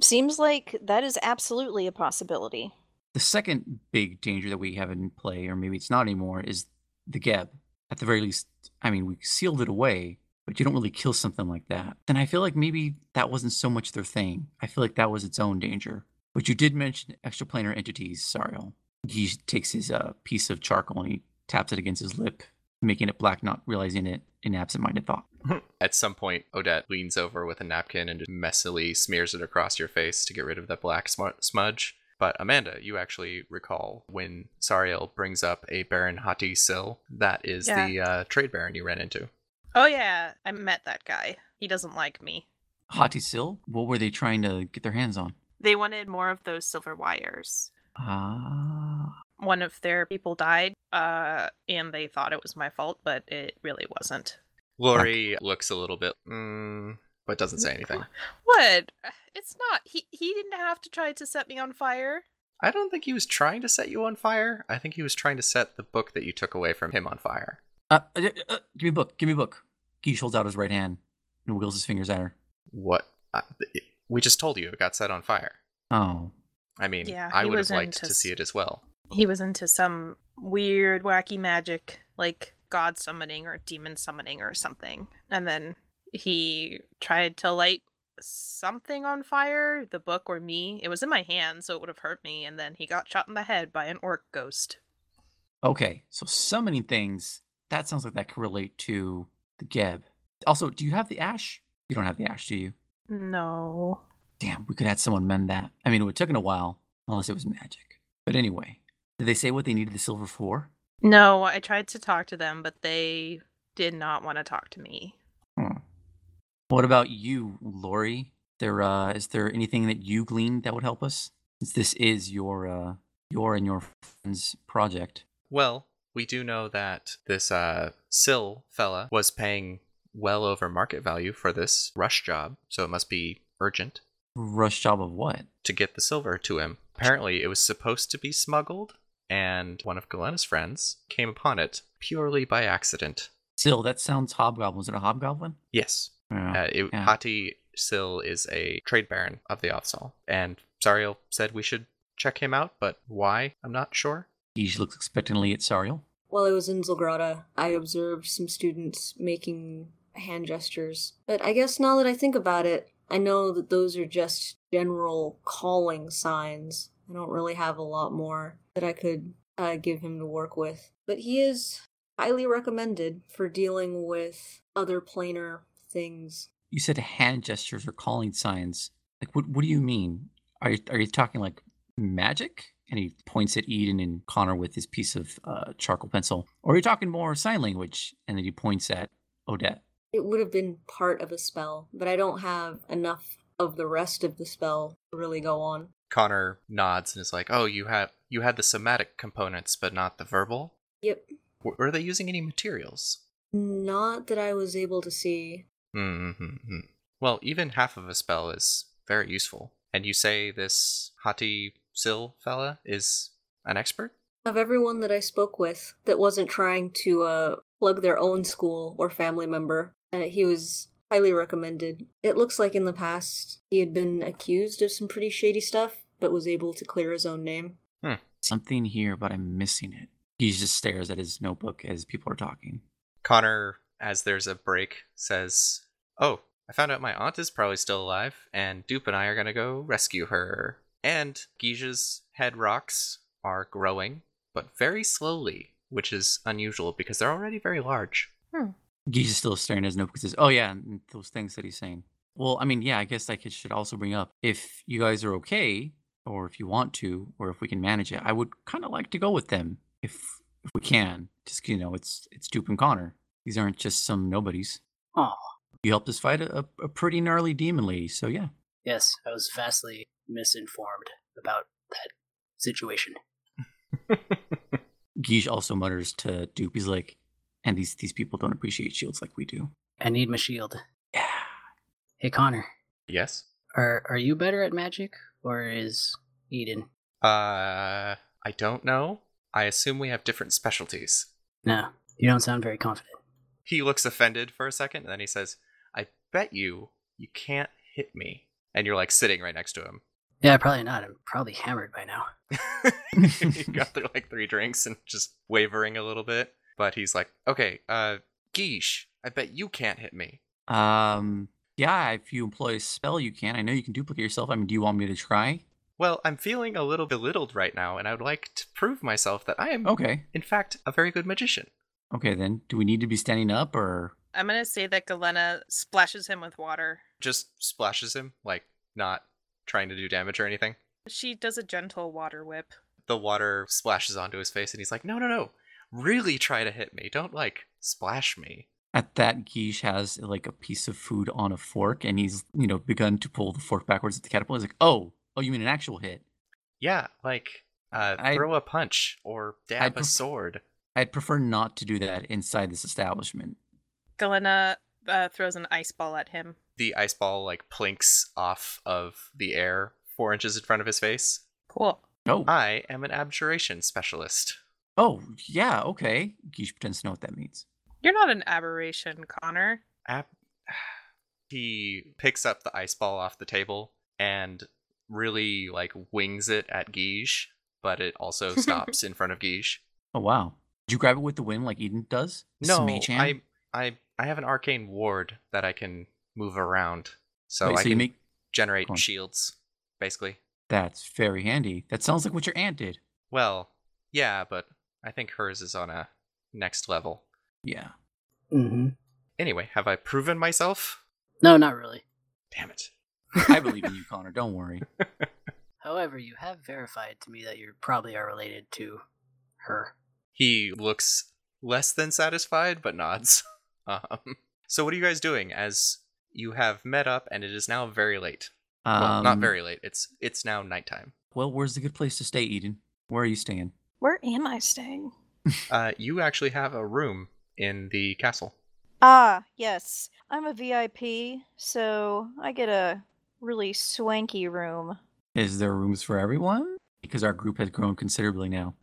Seems like that is absolutely a possibility. The second big danger that we have in play, or maybe it's not anymore, is the Geb. At the very least, I mean, we sealed it away, but you don't really kill something like that. Then I feel like maybe that wasn't so much their thing. I feel like that was its own danger. But you did mention extraplanar entities, Sariel. He takes his uh, piece of charcoal and he taps it against his lip, making it black, not realizing it in absent-minded thought. At some point, Odette leans over with a napkin and just messily smears it across your face to get rid of that black smu- smudge. But Amanda, you actually recall when Sariel brings up a Baron Hati Sil. That is Yeah. the uh, trade baron you ran into. Oh yeah, I met that guy. He doesn't like me. Hati Sil, what were they trying to get their hands on? They wanted more of those silver wires. Ah, One of their people died, uh, and they thought it was my fault, but it really wasn't. Lori looks a little bit, mm, but doesn't say anything. What? It's not. He he didn't have to try to set me on fire. I don't think he was trying to set you on fire. I think he was trying to set the book that you took away from him on fire. uh, uh, uh, give me a book. Give me a book. Guiche holds out his right hand and wiggles his fingers at her. What? I, we just told you it got set on fire. Oh, I mean, Yeah, I would have liked into to see it as well. He was into some weird, wacky magic, like god summoning or demon summoning or something. And then he tried to light something on fire, the book or me. It was in my hand, so it would have hurt me. And then he got shot in the head by an orc ghost. okay. So summoning things. That sounds like that could relate to the Geb. Also, do you have the ash? You don't have the ash, do you? No. Damn, we could have someone mend that. I mean, it would have taken a while, unless it was magic. But anyway, did they say what they needed the silver for? No, I tried to talk to them, but they did not want to talk to me. Hmm. What about you, Lori? There, uh, is there anything that you gleaned that would help us? Since this is your, uh, your and your friend's project. Well, we do know that this uh, Sill fella was paying well over market value for this rush job, so it must be urgent Rush job of what? to get the silver to him. Apparently, it was supposed to be smuggled, and one of Galena's friends came upon it purely by accident. Still, that sounds hobgoblin. Was it a hobgoblin? Yes, Yeah. uh, it, yeah. Hati Sill is a trade baron of the Offsal, and Sariel said we should check him out, but why? I'm not sure. He looks expectantly at Sariel. While I was in Zilgrada, I observed some students making hand gestures. But I guess now that I think about it, I know that those are just general calling signs. I don't really have a lot more that I could uh, give him to work with. But he is highly recommended for dealing with other planar things. You said hand gestures or calling signs. Like, what? What do you mean? Are you, are you talking like magic? And he points at Eden and Connor with his piece of uh, charcoal pencil. Or are you talking more sign language? And then he points at Odette. It would have been part of a spell, but I don't have enough of the rest of the spell to really go on. Connor nods and is like, "Oh, you have you had the somatic components, but not the verbal. Yep. W- Were they using any materials?" Not that I was able to see. Mm-hmm. Well, even half of a spell is very useful. And you say this Hati Sil fella is an expert? Of everyone that I spoke with that wasn't trying to uh, plug their own school or family member, uh, he was highly recommended. It looks like in the past he had been accused of some pretty shady stuff, but was able to clear his own name. Something here, but I'm missing it. He just stares at his notebook as people are talking. Connor, as there's a break, says, Oh, I found out my aunt is probably still alive, and Dupe and I are going to go rescue her. And Gija's head rocks are growing, but very slowly, which is unusual because they're already very large. Guiche is still staring at his notebook. Says, "Oh yeah, those things that he's saying." Well, I mean, yeah, I guess I could, should also bring up if you guys are okay, or if you want to, or if we can manage it. I would kind of like to go with them if if we can. Just, you know, it's it's Dupe and Connor. These aren't just some nobodies. Oh, You helped us fight a, a, pretty gnarly demon lady, so yeah. yes, I was vastly misinformed about that situation. Guiche also mutters to Dupe. He's like, "And these these people don't appreciate shields like we do." I need my shield. Yeah. Hey, Connor, yes? Are are you better at magic, or is Eden? Uh, I don't know. I assume we have different specialties. No, you don't sound very confident. He looks offended for a second, and then he says, I bet you you can't hit me. And you're like sitting right next to him. Yeah, probably not. I'm probably hammered by now. you got through like three drinks and just wavering a little bit. But he's like, okay, uh, Geesh, I bet you can't hit me. Um, yeah, if you employ a spell, you can. I know you can duplicate yourself. I mean, do you want me to try? Well, I'm feeling a little belittled right now, and I would like to prove myself that I am, Okay. in fact, a very good magician. Okay, then. Do we need to be standing up or? I'm gonna say that Galena splashes him with water. Just splashes him, like not trying to do damage or anything. She does a gentle water whip. The water splashes onto his face, and he's like, no, no, no. Really try to hit me. Don't, like, splash me. At that, Guiche has like a piece of food on a fork, and he's you know begun to pull the fork backwards at the catapult. He's like, "Oh, oh, you mean an actual hit?" Yeah, like, uh, I- throw a punch or dab I'd a pref- sword. I'd prefer not to do that inside this establishment. Galena uh, throws an ice ball at him. The ice ball, like, plinks off of the air four inches in front of his face. Cool. Oh, I am an abjuration specialist. Oh, yeah, okay. Guiche pretends to know what that means. You're not an aberration, Connor. Ab- he picks up the ice ball off the table and really like wings it at Guige, but it also stops in front of Guige. Oh wow! Did you grab it with the wind like Eden does? No, mage hand? I I I have an arcane ward that I can move around, so Wait, I so you can make generate shields, basically. that's very handy. That sounds like what your aunt did. Well, yeah, but I think hers is on a next level. Yeah. Mm-hmm. Anyway, have I proven myself? No, not really. Damn it. I believe in you, Connor. Don't worry. However, you have verified to me that you probably are related to her. He looks less than satisfied, but nods. Um, so, what are you guys doing as you have met up and it is now very late? well, not Um, very late. It's it's now nighttime. Well, where's the good place to stay, Eden? Where are you staying? Where am I staying? Uh, you actually have a room in the castle. Ah, yes. I'm a VIP, so I get a really swanky room. Is there rooms for everyone? Because our group has grown considerably now.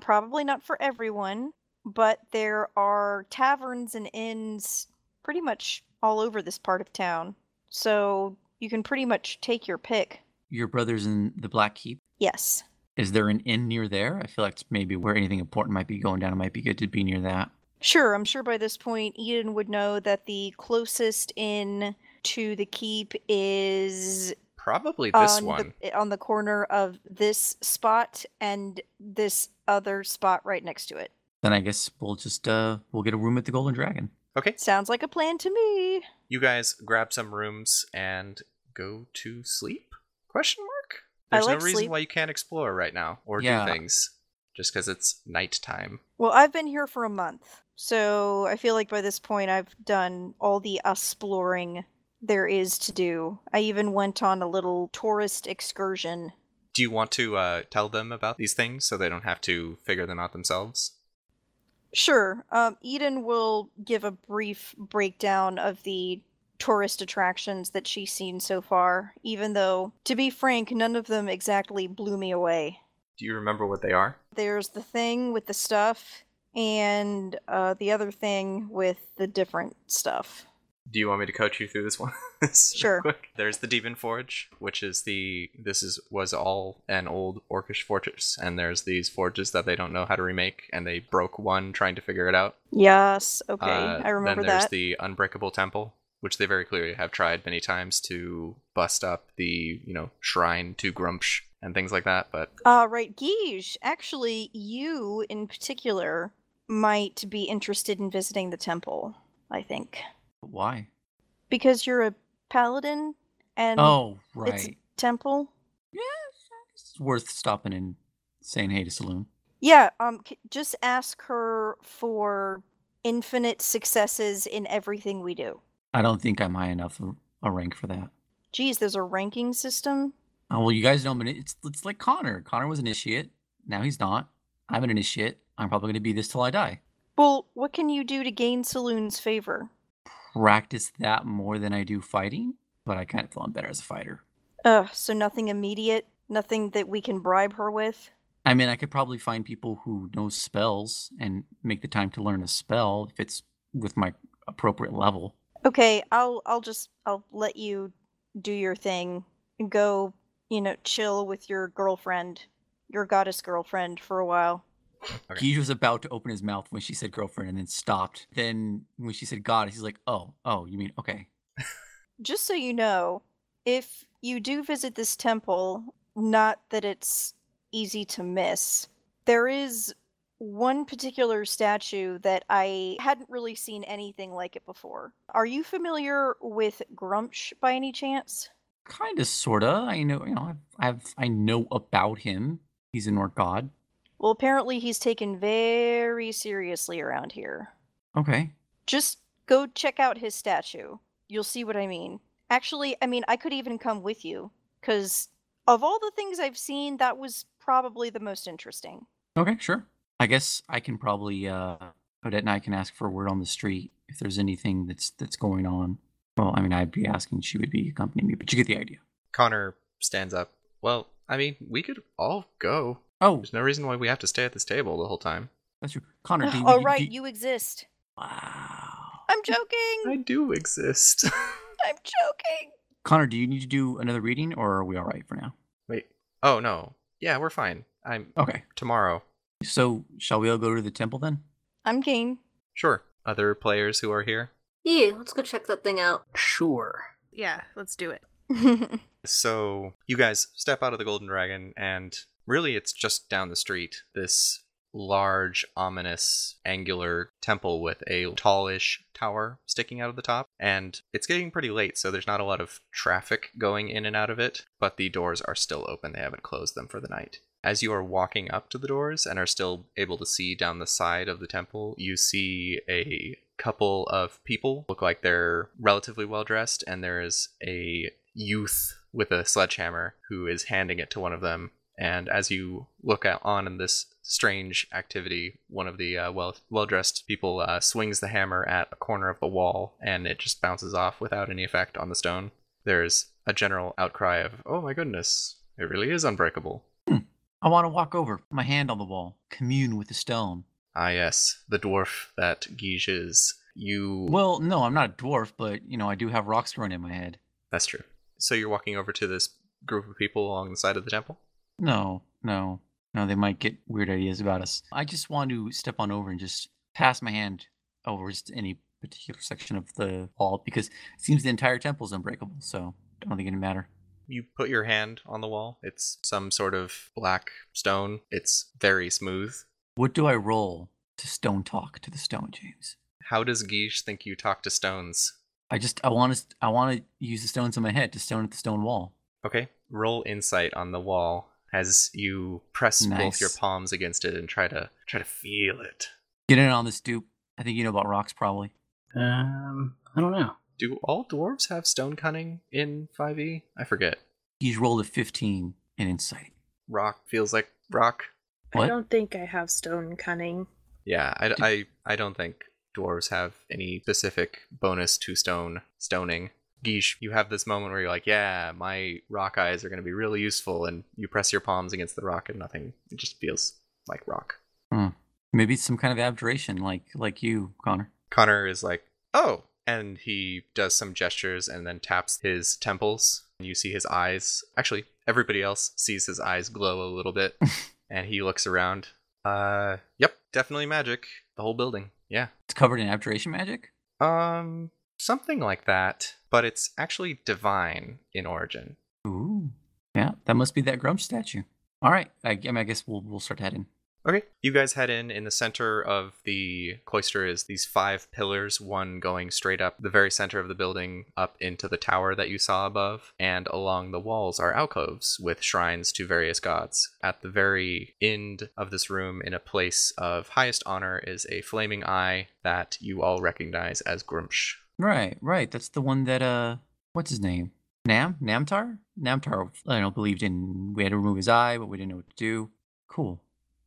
Probably not for everyone, but there are taverns and inns pretty much all over this part of town. So you can pretty much take your pick. Your brother's in the Black Keep. Yes. Is there an inn near there? I feel like it's maybe where anything important might be going down. It might be good to be near that. Sure, I'm sure by this point Eden would know that the closest inn to the keep is Probably this on one. the on the corner of this spot and this other spot right next to it. Then I guess we'll just uh we'll get a room at the Golden Dragon. Okay, Sounds like a plan to me. you guys grab some rooms and go to sleep? Question mark. I There's like no reason sleep. why you can't explore right now or Yeah. do things just because it's nighttime. Well, I've been here for a month, so I feel like by this point I've done all the exploring there is to do. I even went on a little tourist excursion. Do you want to uh, tell them about these things so they don't have to figure them out themselves? Sure, um, Eden will give a brief breakdown of the tourist attractions that she's seen so far, even though, to be frank, none of them exactly blew me away. Do you remember what they are? There's the thing with the stuff, and uh, the other thing with the different stuff. Do you want me to coach you through this one? Sure. Quick. There's the Demon Forge, which is the this is was all an old orcish fortress, and there's these forges that they don't know how to remake, and they broke one trying to figure it out. Yes, okay, Uh, I remember that. then there's that. the Unbreakable Temple, which they very clearly have tried many times to bust up the you know shrine to Grumpsh and things like that. But Uh, right, Guige, actually, you in particular might be interested in visiting the temple, I think. Why? Because you're a paladin and oh, it's right. a temple. Yeah, it's worth stopping and saying hey to Selune. Yeah, um, just ask her for infinite successes in everything we do. I don't think I'm high enough a- a rank for that. Geez, there's a ranking system. Oh well, you guys know, but it's it's like Connor. Connor was an initiate. Now he's not. I'm an initiate. I'm probably going to be this till I die. Well, what can you do to gain Selune's favor? Practice that more than I do fighting, but I kind of feel I'm better as a fighter. Ugh, so nothing immediate? Nothing that we can bribe her with? I mean, I could probably find people who know spells and make the time to learn a spell if it's with my appropriate level. Okay, I'll I'll just I'll let you do your thing. and Go, you know, chill with your girlfriend, your goddess girlfriend for a while. Okay. He was about to open his mouth when she said girlfriend and then stopped. Then when she said goddess, he's like, oh, oh, you mean, okay. Just so you know, if you do visit this temple, not that it's easy to miss, there is one particular statue that I hadn't really seen anything like it before. Are you familiar with Gruumsh by any chance? Kind of, sorta. I know, you know, I've, I've, I know about him. He's an orc god. Well, apparently he's taken very seriously around here. Okay. Just go check out his statue. You'll see what I mean. Actually, I mean, I could even come with you, because of all the things I've seen, that was probably the most interesting. Okay, sure. I guess I can probably uh Odette and I can ask for a word on the street if there's anything that's that's going on. Well, I mean I'd be asking she would be accompanying me, but you get the idea. Connor stands up. Well, I mean, we could all go. Oh, There's no reason why we have to stay at this table the whole time. that's true. Connor, do, oh, do- right, do- you exist. Wow. I'm joking. I do exist. I'm joking. Connor, do you need to do another reading or are we all right for now? Wait. Oh no. Yeah, we're fine. I'm Okay. tomorrow. So, shall we all go to the temple then? I'm game. Sure. Other players who are here. Yeah, let's go check that thing out. Sure. Yeah, let's do it. So you guys step out of the Golden Dragon, and really, it's just down the street. This large, ominous, angular temple with a tallish tower sticking out of the top. And it's getting pretty late, so there's not a lot of traffic going in and out of it, but the doors are still open. They haven't closed them for the night. As you are walking up to the doors and are still able to see down the side of the temple, you see a couple of people look like they're relatively well dressed, and there is a youth with a sledgehammer who is handing it to one of them. And as you look on in this strange activity, one of the uh, well well dressed people uh, swings the hammer at a corner of the wall, and it just bounces off without any effect on the stone. There's a general outcry of, "Oh my goodness, it really is unbreakable." I want to walk over, put my hand on the wall, commune with the stone. Ah, yes, the dwarf that Guige is. You. Well, no, I'm not a dwarf, but you know, I do have rocks growing in my head. That's true. So you're walking over to this group of people along the side of the temple? No, no, no, they might get weird ideas about us. I just want to step on over and just pass my hand over just any particular section of the wall because it seems the entire temple is unbreakable, so I don't think it'd matter. You put your hand on the wall. It's some sort of black stone. It's very smooth. What do I roll to stone talk to the stone, James? How does Guige think you talk to stones? I just I want to I want to use the stones in my head to stone at the stone wall. Okay, roll insight on the wall as you press both your palms against it and try to try to feel it. Get in on this, dupe. I think you know about rocks, probably. Um, I don't know. Do all dwarves have stone cunning in 5e? I forget. He's rolled a 15 in insight. Rock feels like rock. What? I don't think I have stone cunning. Yeah, I, I, I don't think dwarves have any specific bonus to stone stoning. Geesh, you have this moment where you're like, yeah, my rock eyes are going to be really useful, and you press your palms against the rock and nothing. It just feels like rock. Hmm. Maybe it's some kind of abjuration, like like you, Connor. Connor is like, oh, and he does some gestures and then taps his temples. And you see his eyes. Actually, everybody else sees his eyes glow a little bit, and he looks around. Uh, yep, definitely magic. The whole building. Yeah. It's covered in abjuration magic. Um, something like that, but it's actually divine in origin. Ooh, yeah, that must be that Grump statue. All right, I, I, mean, I guess we'll we'll start heading. Okay, you guys head in. In the center of the cloister is these five pillars, one going straight up the very center of the building up into the tower that you saw above, and along the walls are alcoves with shrines to various gods. At the very end of this room, in a place of highest honor, is a flaming eye that you all recognize as Gruumsh. Right, right. That's the one that uh, what's his name? Nam Namtar. Namtar. I don't know. Believed in. We had to remove his eye, but we didn't know what to do. Cool.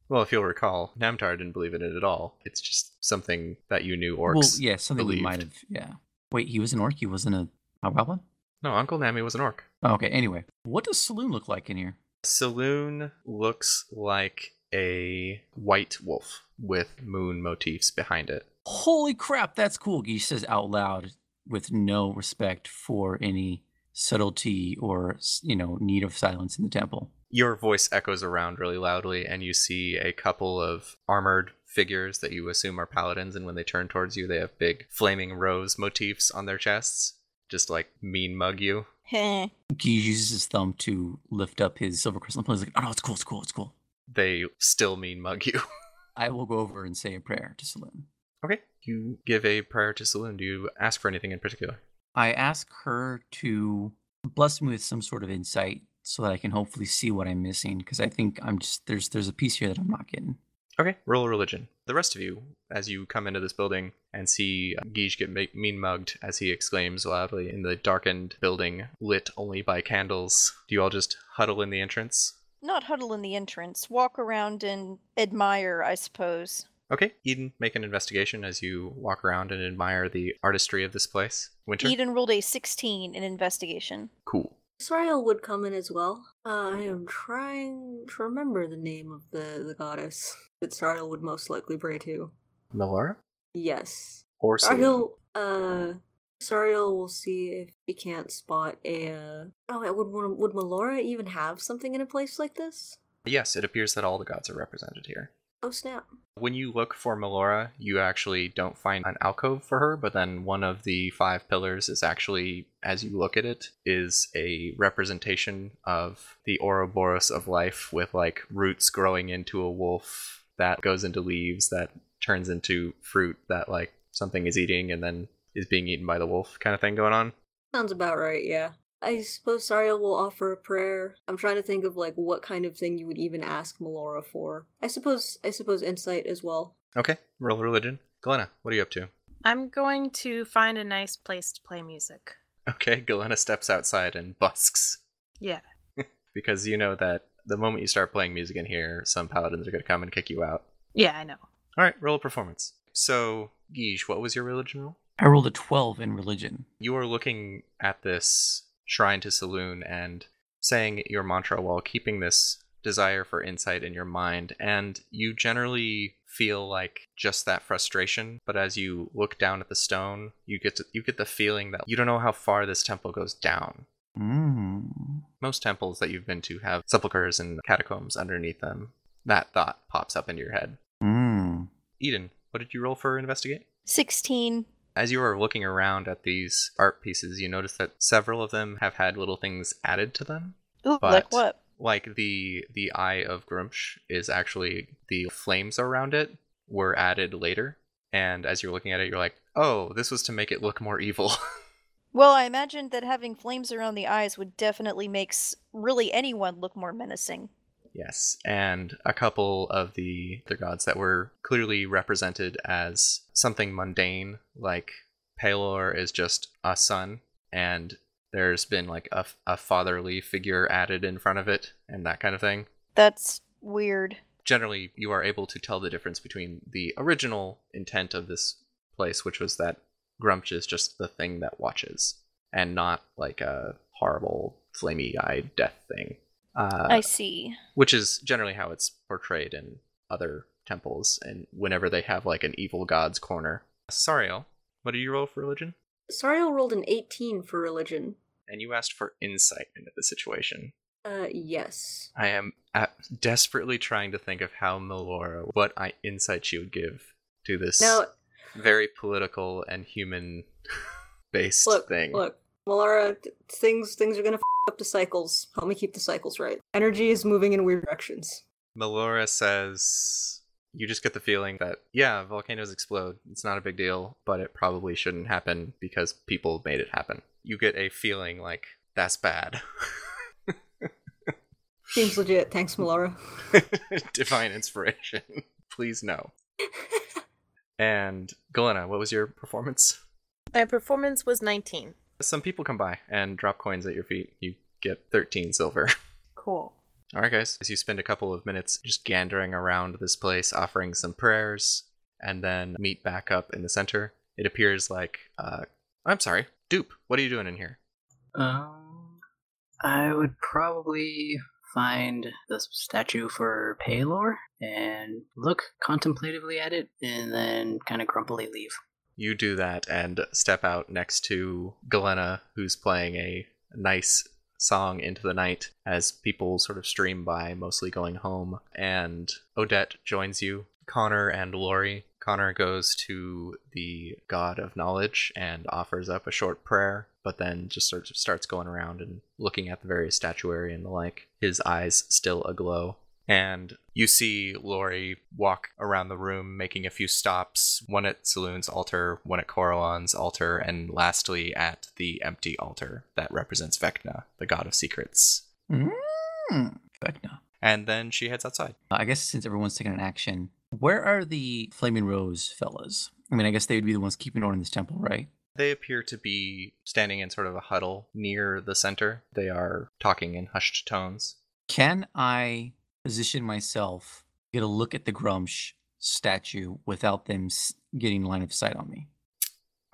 Well, if you'll recall, Namtar didn't believe in it at all. It's just something that you knew orcs. well, yeah, something we might have. Yeah. Wait, he was an orc. He wasn't a hobgoblin. No, Uncle Nami was an orc. Oh, okay, anyway, what does Selune look like in here? Selune looks like a white wolf with moon motifs behind it. Holy crap, that's cool. He says out loud with no respect for any subtlety or, you know, need of silence in the temple. Your voice echoes around really loudly, and you see a couple of armored figures that you assume are paladins. And when they turn towards you, they have big flaming rose motifs on their chests, just like mean mug you. Heh. He uses his thumb to lift up his silver crystal and he's like, oh no, it's cool, it's cool, it's cool. They still mean mug you. I will go over and say a prayer to Selune. okay, you give a prayer to Selune. Do you ask for anything in particular? I ask her to bless me with some sort of insight so that I can hopefully see what I'm missing because I think I'm just there's there's a piece here that I'm not getting. Okay, roll a religion. The rest of you, as you come into this building and see uh, Guige get ma- mean mugged as he exclaims loudly in the darkened building, lit only by candles, do you all just huddle in the entrance? Not huddle in the entrance. Walk around and admire, I suppose. Okay, Eden, make an investigation as you walk around and admire the artistry of this place. Winter? Eden rolled a 16 in investigation. Cool. Sariel would come in as well. Uh, I am trying to remember the name of the, the goddess that Sariel would most likely pray to. Melora? Yes. Or? Sariel, uh, Sariel will see if he can't spot a, uh... Oh, would, would, would Melora even have something in a place like this? Yes, it appears that all the gods are represented here. Oh, snap. When you look for Melora, you actually don't find an alcove for her, but then one of the five pillars is actually, as you look at it, is a representation of the Ouroboros of life with like roots growing into a wolf that goes into leaves that turns into fruit that like something is eating and then is being eaten by the wolf kind of thing going on. Sounds about right, yeah. I suppose Sariel will offer a prayer. I'm trying to think of like what kind of thing you would even ask Melora for. I suppose I suppose insight as well. Okay, roll religion. Glenna, what are you up to? I'm going to find a nice place to play music. Okay, Glenna steps outside and busks. Yeah. because you know that the moment you start playing music in here, some paladins are going to come and kick you out. Yeah, I know. All right, roll a performance. So, Guige, what was your religion roll? I rolled a 12 in religion. You are looking at this shrine to Selune and saying your mantra while keeping this desire for insight in your mind, and you generally feel like just that frustration. But as you look down at the stone, you get to, you get the feeling that you don't know how far this temple goes down. Mm. Most temples that you've been to have sepulchres and catacombs underneath them. That thought pops up into your head. Mm. Eden, what did you roll for investigate? 16. As you are looking around at these art pieces, you notice that several of them have had little things added to them. Ooh, But- like what? Like the the eye of Gruumsh is actually the flames around it were added later. And as you're looking at it, you're like, oh, this was to make it look more evil. Well, I imagined that having flames around the eyes would definitely make s- really anyone look more menacing. Yes, and a couple of the the gods that were clearly represented as something mundane, like Pelor is just a sun, and there's been like a, a fatherly figure added in front of it, and that kind of thing. That's weird. Generally, you are able to tell the difference between the original intent of this place, which was that Gruumsh is just the thing that watches, and not like a horrible, flamey eyed death thing. Uh, I see. which is generally how it's portrayed in other temples and whenever they have like an evil god's corner. Sariel, what did you roll for religion? Sariel rolled an 18 for religion. And you asked for insight into the situation. Uh, yes. I am at, desperately trying to think of how Melora, what I, insight she would give to this Now, very political and human based look, thing. look, Melora, th- things things are gonna f- up the cycles. Help me keep the cycles right. Energy is moving in weird directions. Melora says you just get the feeling that yeah, volcanoes explode. It's not a big deal, but it probably shouldn't happen because people made it happen. You get a feeling like that's bad. Seems legit. Thanks, Melora. Divine inspiration. Please no. And Galena, what was your performance? My performance was 19. Some people come by and drop coins at your feet. You get 13 silver. Cool. All right, guys. As you spend a couple of minutes just gandering around this place, offering some prayers, and then meet back up in the center, it appears like, uh, I'm sorry, Dupe, what are you doing in here? Um, I would probably find the statue for Pelor and look contemplatively at it and then kind of grumpily leave. You do that and step out next to Galena, who's playing a nice song into the night as people sort of stream by, mostly going home. And Odette joins you. Connor and Lori. Connor goes to the god of knowledge and offers up a short prayer, but then just sort of starts going around and looking at the various statuary and the like, his eyes still aglow. And you see Lori walk around the room, making a few stops, one at Selune's altar, one at Corellon's altar, and lastly at the empty altar that represents Vecna, the god of secrets. Mm, Vecna. And then she heads outside. I guess since everyone's taking an action, where are the Flaming Rose fellas? I mean, I guess they would be the ones keeping order in this temple, right? They appear to be standing in sort of a huddle near the center. They are talking in hushed tones. Can I position myself, get a look at the Gruumsh statue without them getting line of sight on me?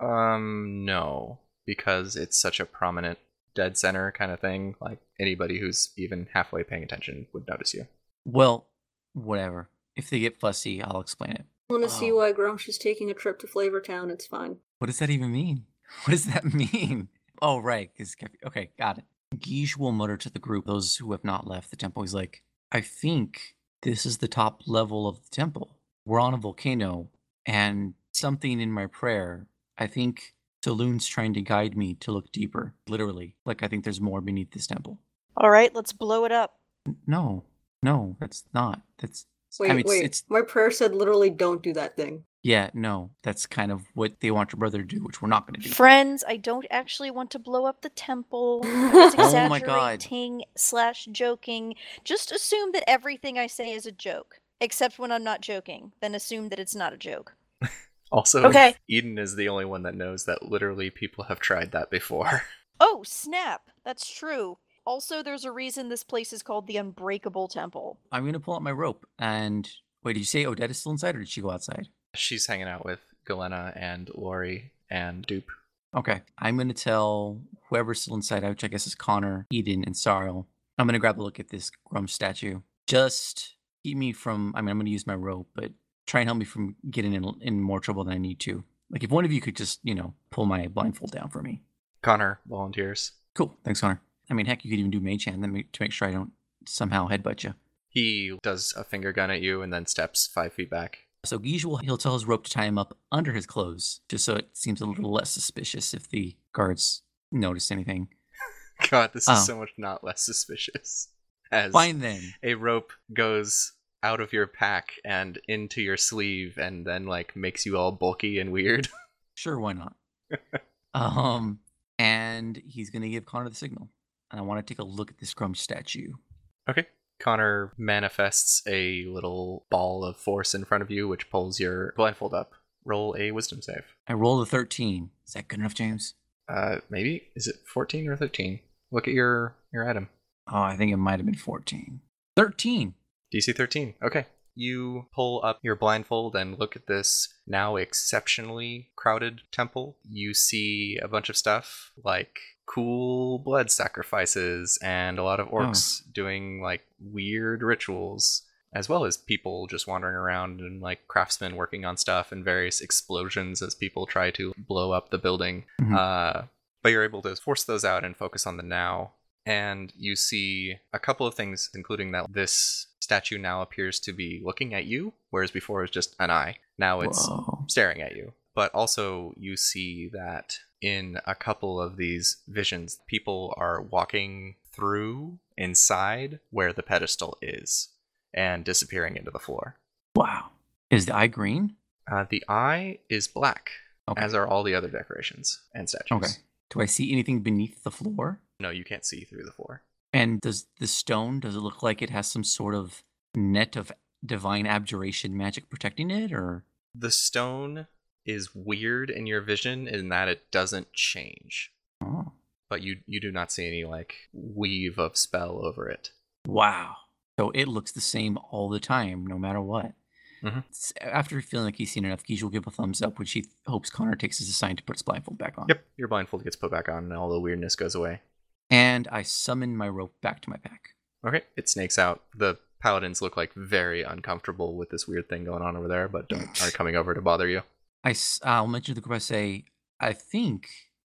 Um, no, because it's such a prominent dead center kind of thing. Like anybody who's even halfway paying attention would notice you. Well, whatever. If they get fussy, I'll explain it. want to see Oh. why Gruumsh is taking a trip to Flavor Town. It's fine. What does that even mean? What does that mean? Oh, right. Because okay, got it. Guiche will mutter to the group, those who have not left the temple. He's like, "I think this is the top level of the temple. We're on a volcano, and something in my prayer. I think Selune's trying to guide me to look deeper. Literally, like I think there's more beneath this temple. All right, let's blow it up. No, no, that's not. That's Wait, I mean, it's, wait. it's My prayer said literally don't do that thing. Yeah, no, that's kind of what they want your brother to do, which we're not going to do. Friends, I don't actually want to blow up the temple. I was Oh my God. exaggerating slash joking. Just assume that everything I say is a joke. Except when I'm not joking. Then assume that it's not a joke. Also, Okay. Eden is the only one that knows that literally people have tried that before. Oh, snap! That's true. Also, there's a reason this place is called the Unbreakable Temple. I'm gonna pull out my rope and wait. Did you say Odette is still inside, or did she go outside? She's hanging out with Galena and Lori and Dupe. Okay, I'm gonna tell whoever's still inside, which I guess is Connor, Eden, and Sariel. I'm gonna grab a look at this Grum statue. Just keep me from. I mean, I'm gonna use my rope, but try and help me from getting in in more trouble than I need to. Like if one of you could just, you know, pull my blindfold down for me. Connor volunteers. Cool, thanks, Connor. I mean, heck, you could even do mage hand then to make sure I don't somehow headbutt you. He does a finger gun at you and then steps five feet back. So usual, he'll tell his rope to tie him up under his clothes, just so it seems a little less suspicious if the guards notice anything. God, this is Oh. so much not less suspicious. As Fine then. a rope goes out of your pack and into your sleeve and then like makes you all bulky and weird. Sure, why not? um, and he's gonna give Connor the signal, and I want to take a look at this Gruumsh statue. Okay. Connor manifests a little ball of force in front of you, which pulls your blindfold up. Roll a wisdom save. I roll a thirteen. Is that good enough, James? Uh, maybe is it fourteen or thirteen? Look at your your item. Oh, I think it might have been fourteen. Thirteen. DC 13. Okay. You pull up your blindfold and look at this now exceptionally crowded temple. You see a bunch of stuff like cool blood sacrifices and a lot of orcs doing like weird rituals, as well as people just wandering around and like craftsmen working on stuff and various explosions as people try to blow up the building. Mhm. Uh, but you're able to force those out and focus on the now and you see a couple of things, including that this statue now appears to be looking at you, whereas before it was just an eye. Now it's Whoa. staring at you. But also, you see that in a couple of these visions, people are walking through inside where the pedestal is and disappearing into the floor. Wow. Is the eye green? Uh, the eye is black, Okay. as are all the other decorations and statues. Okay. Do I see anything beneath the floor? No, you can't see through the floor. And does the stone does it look like it has some sort of net of divine abjuration magic protecting it, or The stone is weird in your vision in that it doesn't change, oh, but you you do not see any like weave of spell over it. wow? So it looks the same all the time, no matter what. Mhm. After feeling like he's seen enough, Geesh will give a thumbs up, which he hopes Connor takes as a sign to put his blindfold back on. Yep, your blindfold gets put back on and all the weirdness goes away. And I summon my rope back to my pack. Okay, it snakes out. The paladins look like very uncomfortable with this weird thing going on over there, but don't, are coming over to bother you. I, s- uh, I'll mention to the group. I say, I think,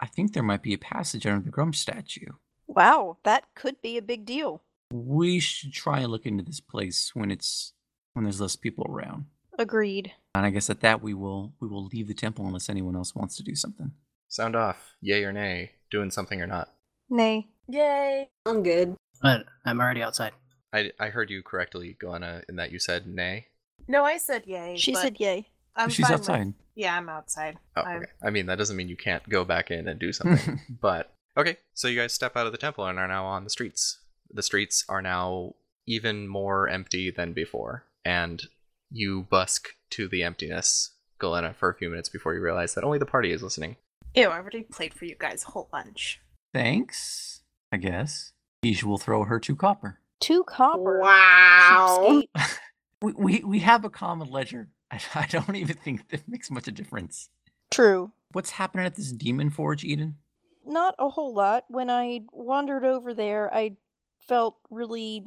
I think there might be a passage under the Gruumsh statue. Wow, that could be a big deal. We should try and look into this place when it's when there's less people around. Agreed. And I guess at that we will we will leave the temple unless anyone else wants to do something. Sound off, yay or nay, doing something or not. Nay. Yay! I'm good. But I'm already outside. I, I heard you correctly, Glenna, in that you said nay. No, I said yay. She but said yay. Um, I'm She's fine with- outside. Yeah, I'm outside. Oh, I'm- okay. I mean, that doesn't mean you can't go back in and do something. but okay, so you guys step out of the temple and are now on the streets. The streets are now even more empty than before, and you busk to the emptiness, Galena, for a few minutes before you realize that only the party is listening. Ew, I already played for you guys a whole bunch. Thanks. I guess. Ish will throw her two copper. Two copper. Wow. We we, we have a common ledger. I, I don't even think that makes much of a difference. True. What's happening at this demon forge, Eden? Not a whole lot. When I wandered over there, I felt really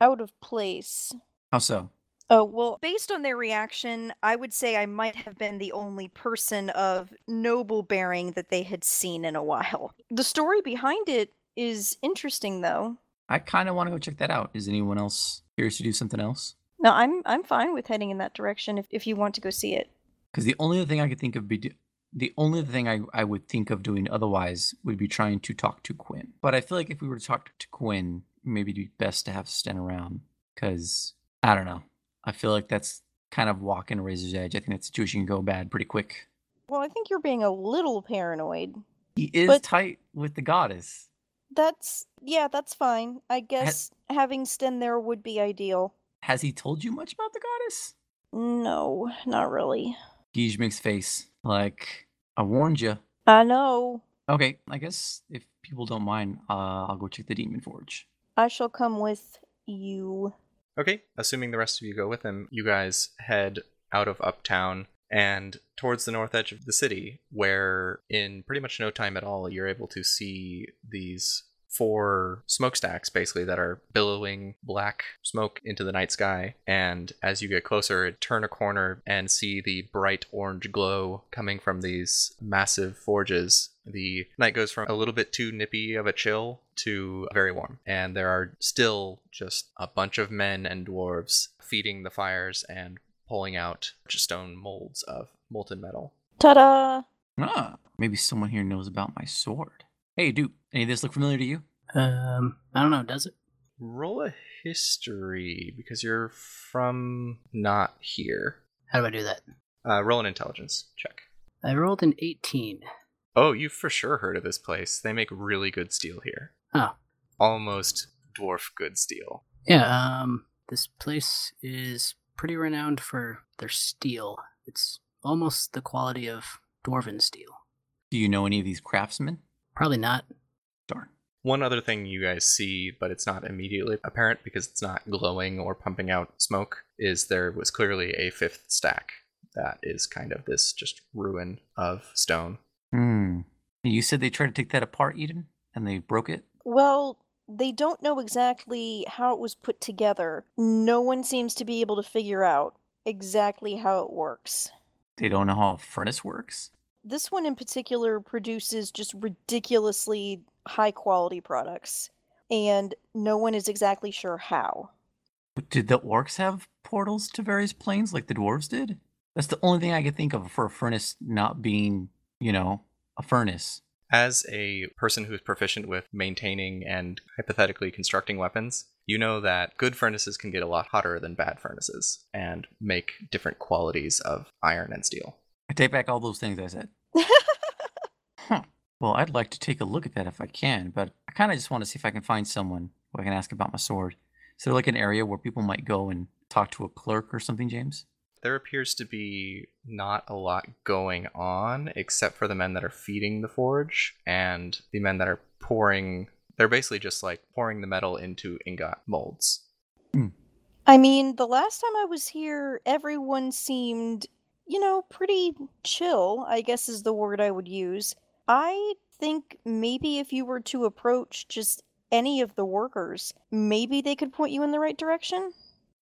out of place. How so? Oh, well, based on their reaction, I would say I might have been the only person of noble bearing that they had seen in a while. The story behind it is interesting, though. I kind of want to go check that out. Is anyone else curious to do something else? No, I'm I'm fine with heading in that direction if, if you want to go see it. Because the only other thing I could think of be do- the only other thing I, I would think of doing otherwise would be trying to talk to Quinn. But I feel like if we were to talk to Quinn, maybe it'd be best to have Sten around. Because I don't know. I feel like that's kind of walking a razor's edge. I think that situation can go bad pretty quick. Well, I think you're being a little paranoid. He is But- tight with the goddess. That's yeah, that's fine. I guess having Sten there would be ideal. Has he told you much about the goddess? No, not really. Guige makes face like I warned you. I know. Okay, I guess if people don't mind, uh, I'll go check the demon forge. I shall come with you. Okay, assuming the rest of you go with him, you guys head out of Uptown and towards the north edge of the city, where in pretty much no time at all, you're able to see these four smokestacks basically that are billowing black smoke into the night sky. And as you get closer, turn a corner and see the bright orange glow coming from these massive forges. The night goes from a little bit too nippy of a chill to very warm. And there are still just a bunch of men and dwarves feeding the fires and pulling out stone molds of molten metal. Ta-da! Ah, maybe someone here knows about my sword. Hey, dude, any of this look familiar to you? Um, I don't know. Does it? Roll a history because you're from not here. How do I do that? Uh, roll an intelligence check. I rolled an 18. Oh, you've for sure heard of this place. They make really good steel here. Oh, Almost dwarf good steel. yeah. Um, this place is pretty renowned for their steel. It's almost the quality of dwarven steel. Do you know any of these craftsmen? Probably not. Darn. One other thing you guys see, but it's not immediately apparent because it's not glowing or pumping out smoke, is there was clearly a fifth stack that is kind of this just ruin of stone. Hmm. You said they tried to take that apart, Eden, and they broke it. Well, they don't know exactly how it was put together. No one seems to be able to figure out exactly how it works. They don't know how a furnace works. This one in particular produces just ridiculously high quality products, and no one is exactly sure how. Did the orcs have portals to various planes like the dwarves did? That's the only thing I could think of for a furnace not being, you know, a furnace. As a person who's proficient with maintaining and hypothetically constructing weapons, you know that good furnaces can get a lot hotter than bad furnaces and make different qualities of iron and steel. I take back all those things I said. Huh. Well, I'd like to take a look at that if I can, but I kind of just want to see if I can find someone who I can ask about my sword. Is there like an area where people might go and talk to a clerk or something, James? There appears to be not a lot going on except for the men that are feeding the forge and the men that are pouring. They're basically just like pouring the metal into ingot molds. Hmm. I mean, the last time I was here, everyone seemed, you know, pretty chill, I guess is the word I would use. I think maybe if you were to approach just any of the workers, maybe they could point you in the right direction.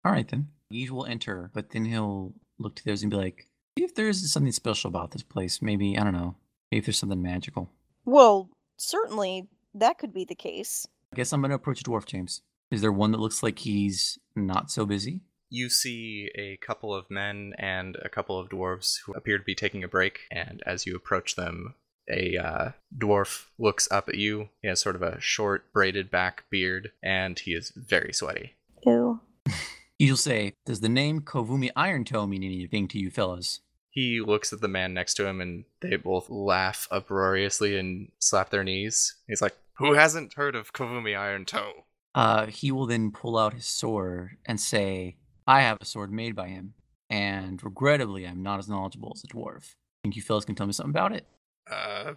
All right then. Guige will enter, but then he'll look to those and be like, see if there is something special about this place. Maybe, I don't know. Maybe if there's something magical. Well, certainly that could be the case. I guess I'm going to approach a Dwarf James. Is there one that looks like he's not so busy? You see a couple of men and a couple of dwarves who appear to be taking a break, and as you approach them, a uh, dwarf looks up at you. He has sort of a short, braided back beard, and he is very sweaty. Ew. He'll say, Does the name Kovumi Iron Toe mean anything to you fellas? He looks at the man next to him, and they both laugh uproariously and slap their knees. He's like, Who hasn't heard of Kovumi Iron Toe? Uh, he will then pull out his sword and say, I have a sword made by him, and regrettably, I'm not as knowledgeable as a dwarf. Think you fellas can tell me something about it? Uh,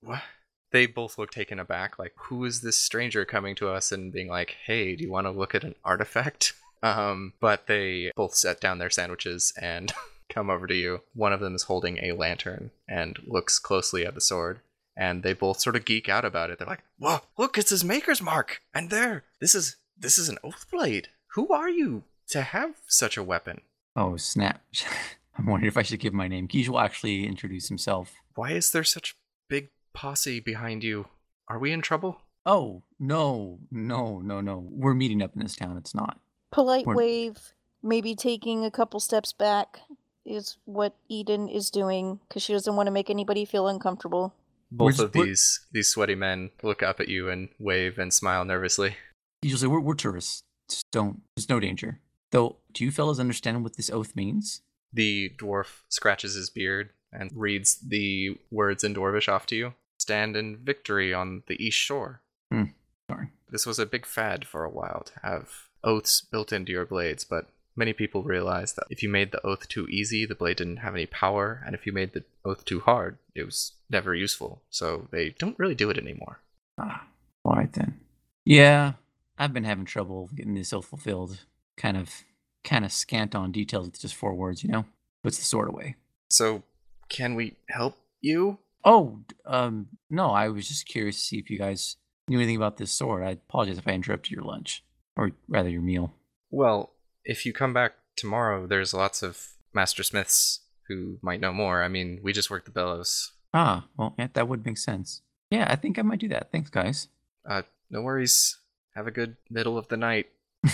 what? They both look taken aback, like, who is this stranger coming to us and being like, hey, do you want to look at an artifact? Um, but they both set down their sandwiches and come over to you. One of them is holding a lantern and looks closely at the sword. And they both sort of geek out about it. They're like, "Whoa, look, it's his maker's mark!" And there, this is this is an oath blade. Who are you to have such a weapon? Oh, snap. I'm wondering if I should give my name. Guige will actually introduce himself. Why is there such big posse behind you? Are we in trouble? Oh, no, no, no, no. We're meeting up in this town. It's not. Polite We're- wave, maybe taking a couple steps back is what Eden is doing because she doesn't want to make anybody feel uncomfortable. We're Both just- of these these sweaty men look up at you and wave and smile nervously. Guige will say, we're, we're tourists. Just don't, there's no danger. Though, do you fellas understand what this oath means? The dwarf scratches his beard and reads the words in Dwarvish off to you. Stand in victory on the east shore. Darn. This was a big fad for a while to have oaths built into your blades, but many people realized that if you made the oath too easy, the blade didn't have any power, and if you made the oath too hard, it was never useful. So they don't really do it anymore. Ah, all right then. Yeah, I've been having trouble getting this oath fulfilled. Kind of, kind of scant on details with just four words, you know? Puts the sword away. So, can we help you? Oh, um, no, I was just curious to see if you guys knew anything about this sword. I apologize if I interrupted your lunch, or rather your meal. Well, if you come back tomorrow, there's lots of master smiths who might know more. I mean, we just work the bellows. Ah, well, yeah, that would make sense. Yeah, I think I might do that. Thanks, guys. Uh, no worries. Have a good middle of the night.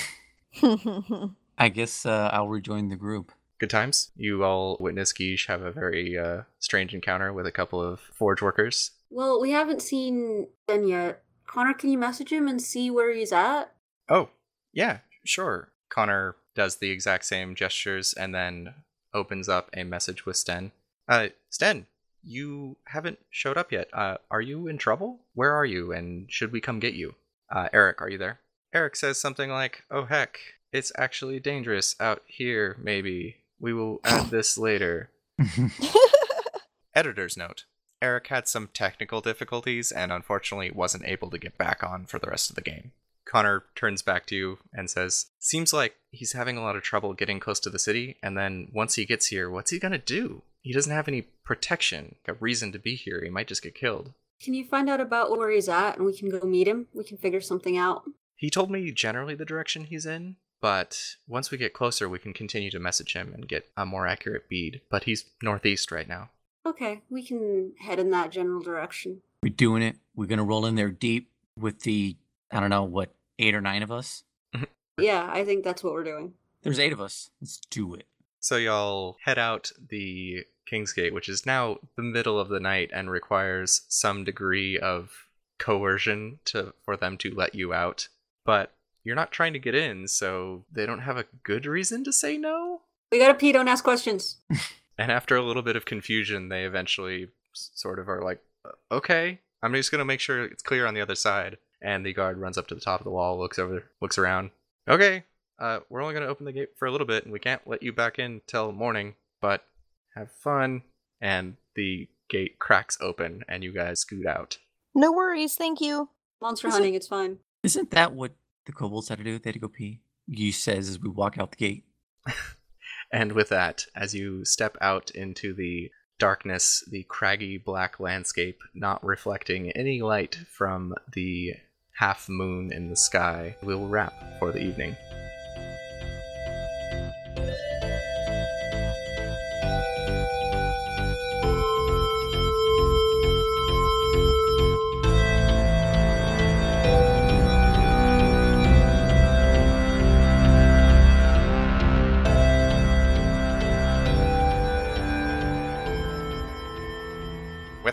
I guess uh, I'll rejoin the group. Good times. You all witness Guiche have a very uh, strange encounter with a couple of forge workers. Well, we haven't seen Ben yet. Connor, can you message him and see where he's at? Oh, yeah, sure. Connor does the exact same gestures and then opens up a message with Sten. Uh, Sten, you haven't showed up yet. Uh, are you in trouble? Where are you, and should we come get you? Uh, Eric, are you there? Eric says something like, "Oh heck, it's actually dangerous out here. Maybe we will add this later." Editor's note. Eric had some technical difficulties and unfortunately wasn't able to get back on for the rest of the game. Connor turns back to you and says, Seems like he's having a lot of trouble getting close to the city, and then once he gets here, what's he gonna do? He doesn't have any protection, a reason to be here. He might just get killed. Can you find out about where he's at and we can go meet him? We can figure something out. He told me generally the direction he's in, but once we get closer, we can continue to message him and get a more accurate bead. But he's northeast right now. Okay, we can head in that general direction. We're doing it. We're gonna roll in there deep with the I don't know what eight or nine of us. Mm-hmm. Yeah, I think that's what we're doing. There's eight of us. Let's do it. So y'all head out the Kingsgate, which is now the middle of the night and requires some degree of coercion to for them to let you out. But you're not trying to get in, so they don't have a good reason to say no. We gotta pee, don't ask questions. And after a little bit of confusion, they eventually sort of are like, "Okay, I'm just gonna make sure it's clear on the other side." And the guard runs up to the top of the wall, looks over, looks around. Okay, uh, we're only gonna open the gate for a little bit, and we can't let you back in till morning. But have fun. And the gate cracks open, and you guys scoot out. no worries, thank you. Monster hunting, it's fine. Isn't that what the kobolds had to do? They had to go pee. You says as we walk out the gate. And with that, as you step out into the darkness, the craggy black landscape not reflecting any light from the half moon in the sky, we'll wrap for the evening.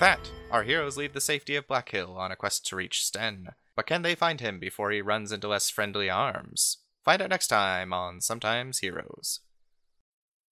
That, our heroes leave the safety of Black Hill on a quest to reach Sten. But can they find him before he runs into less friendly arms? Find out next time on Sometimes Heroes.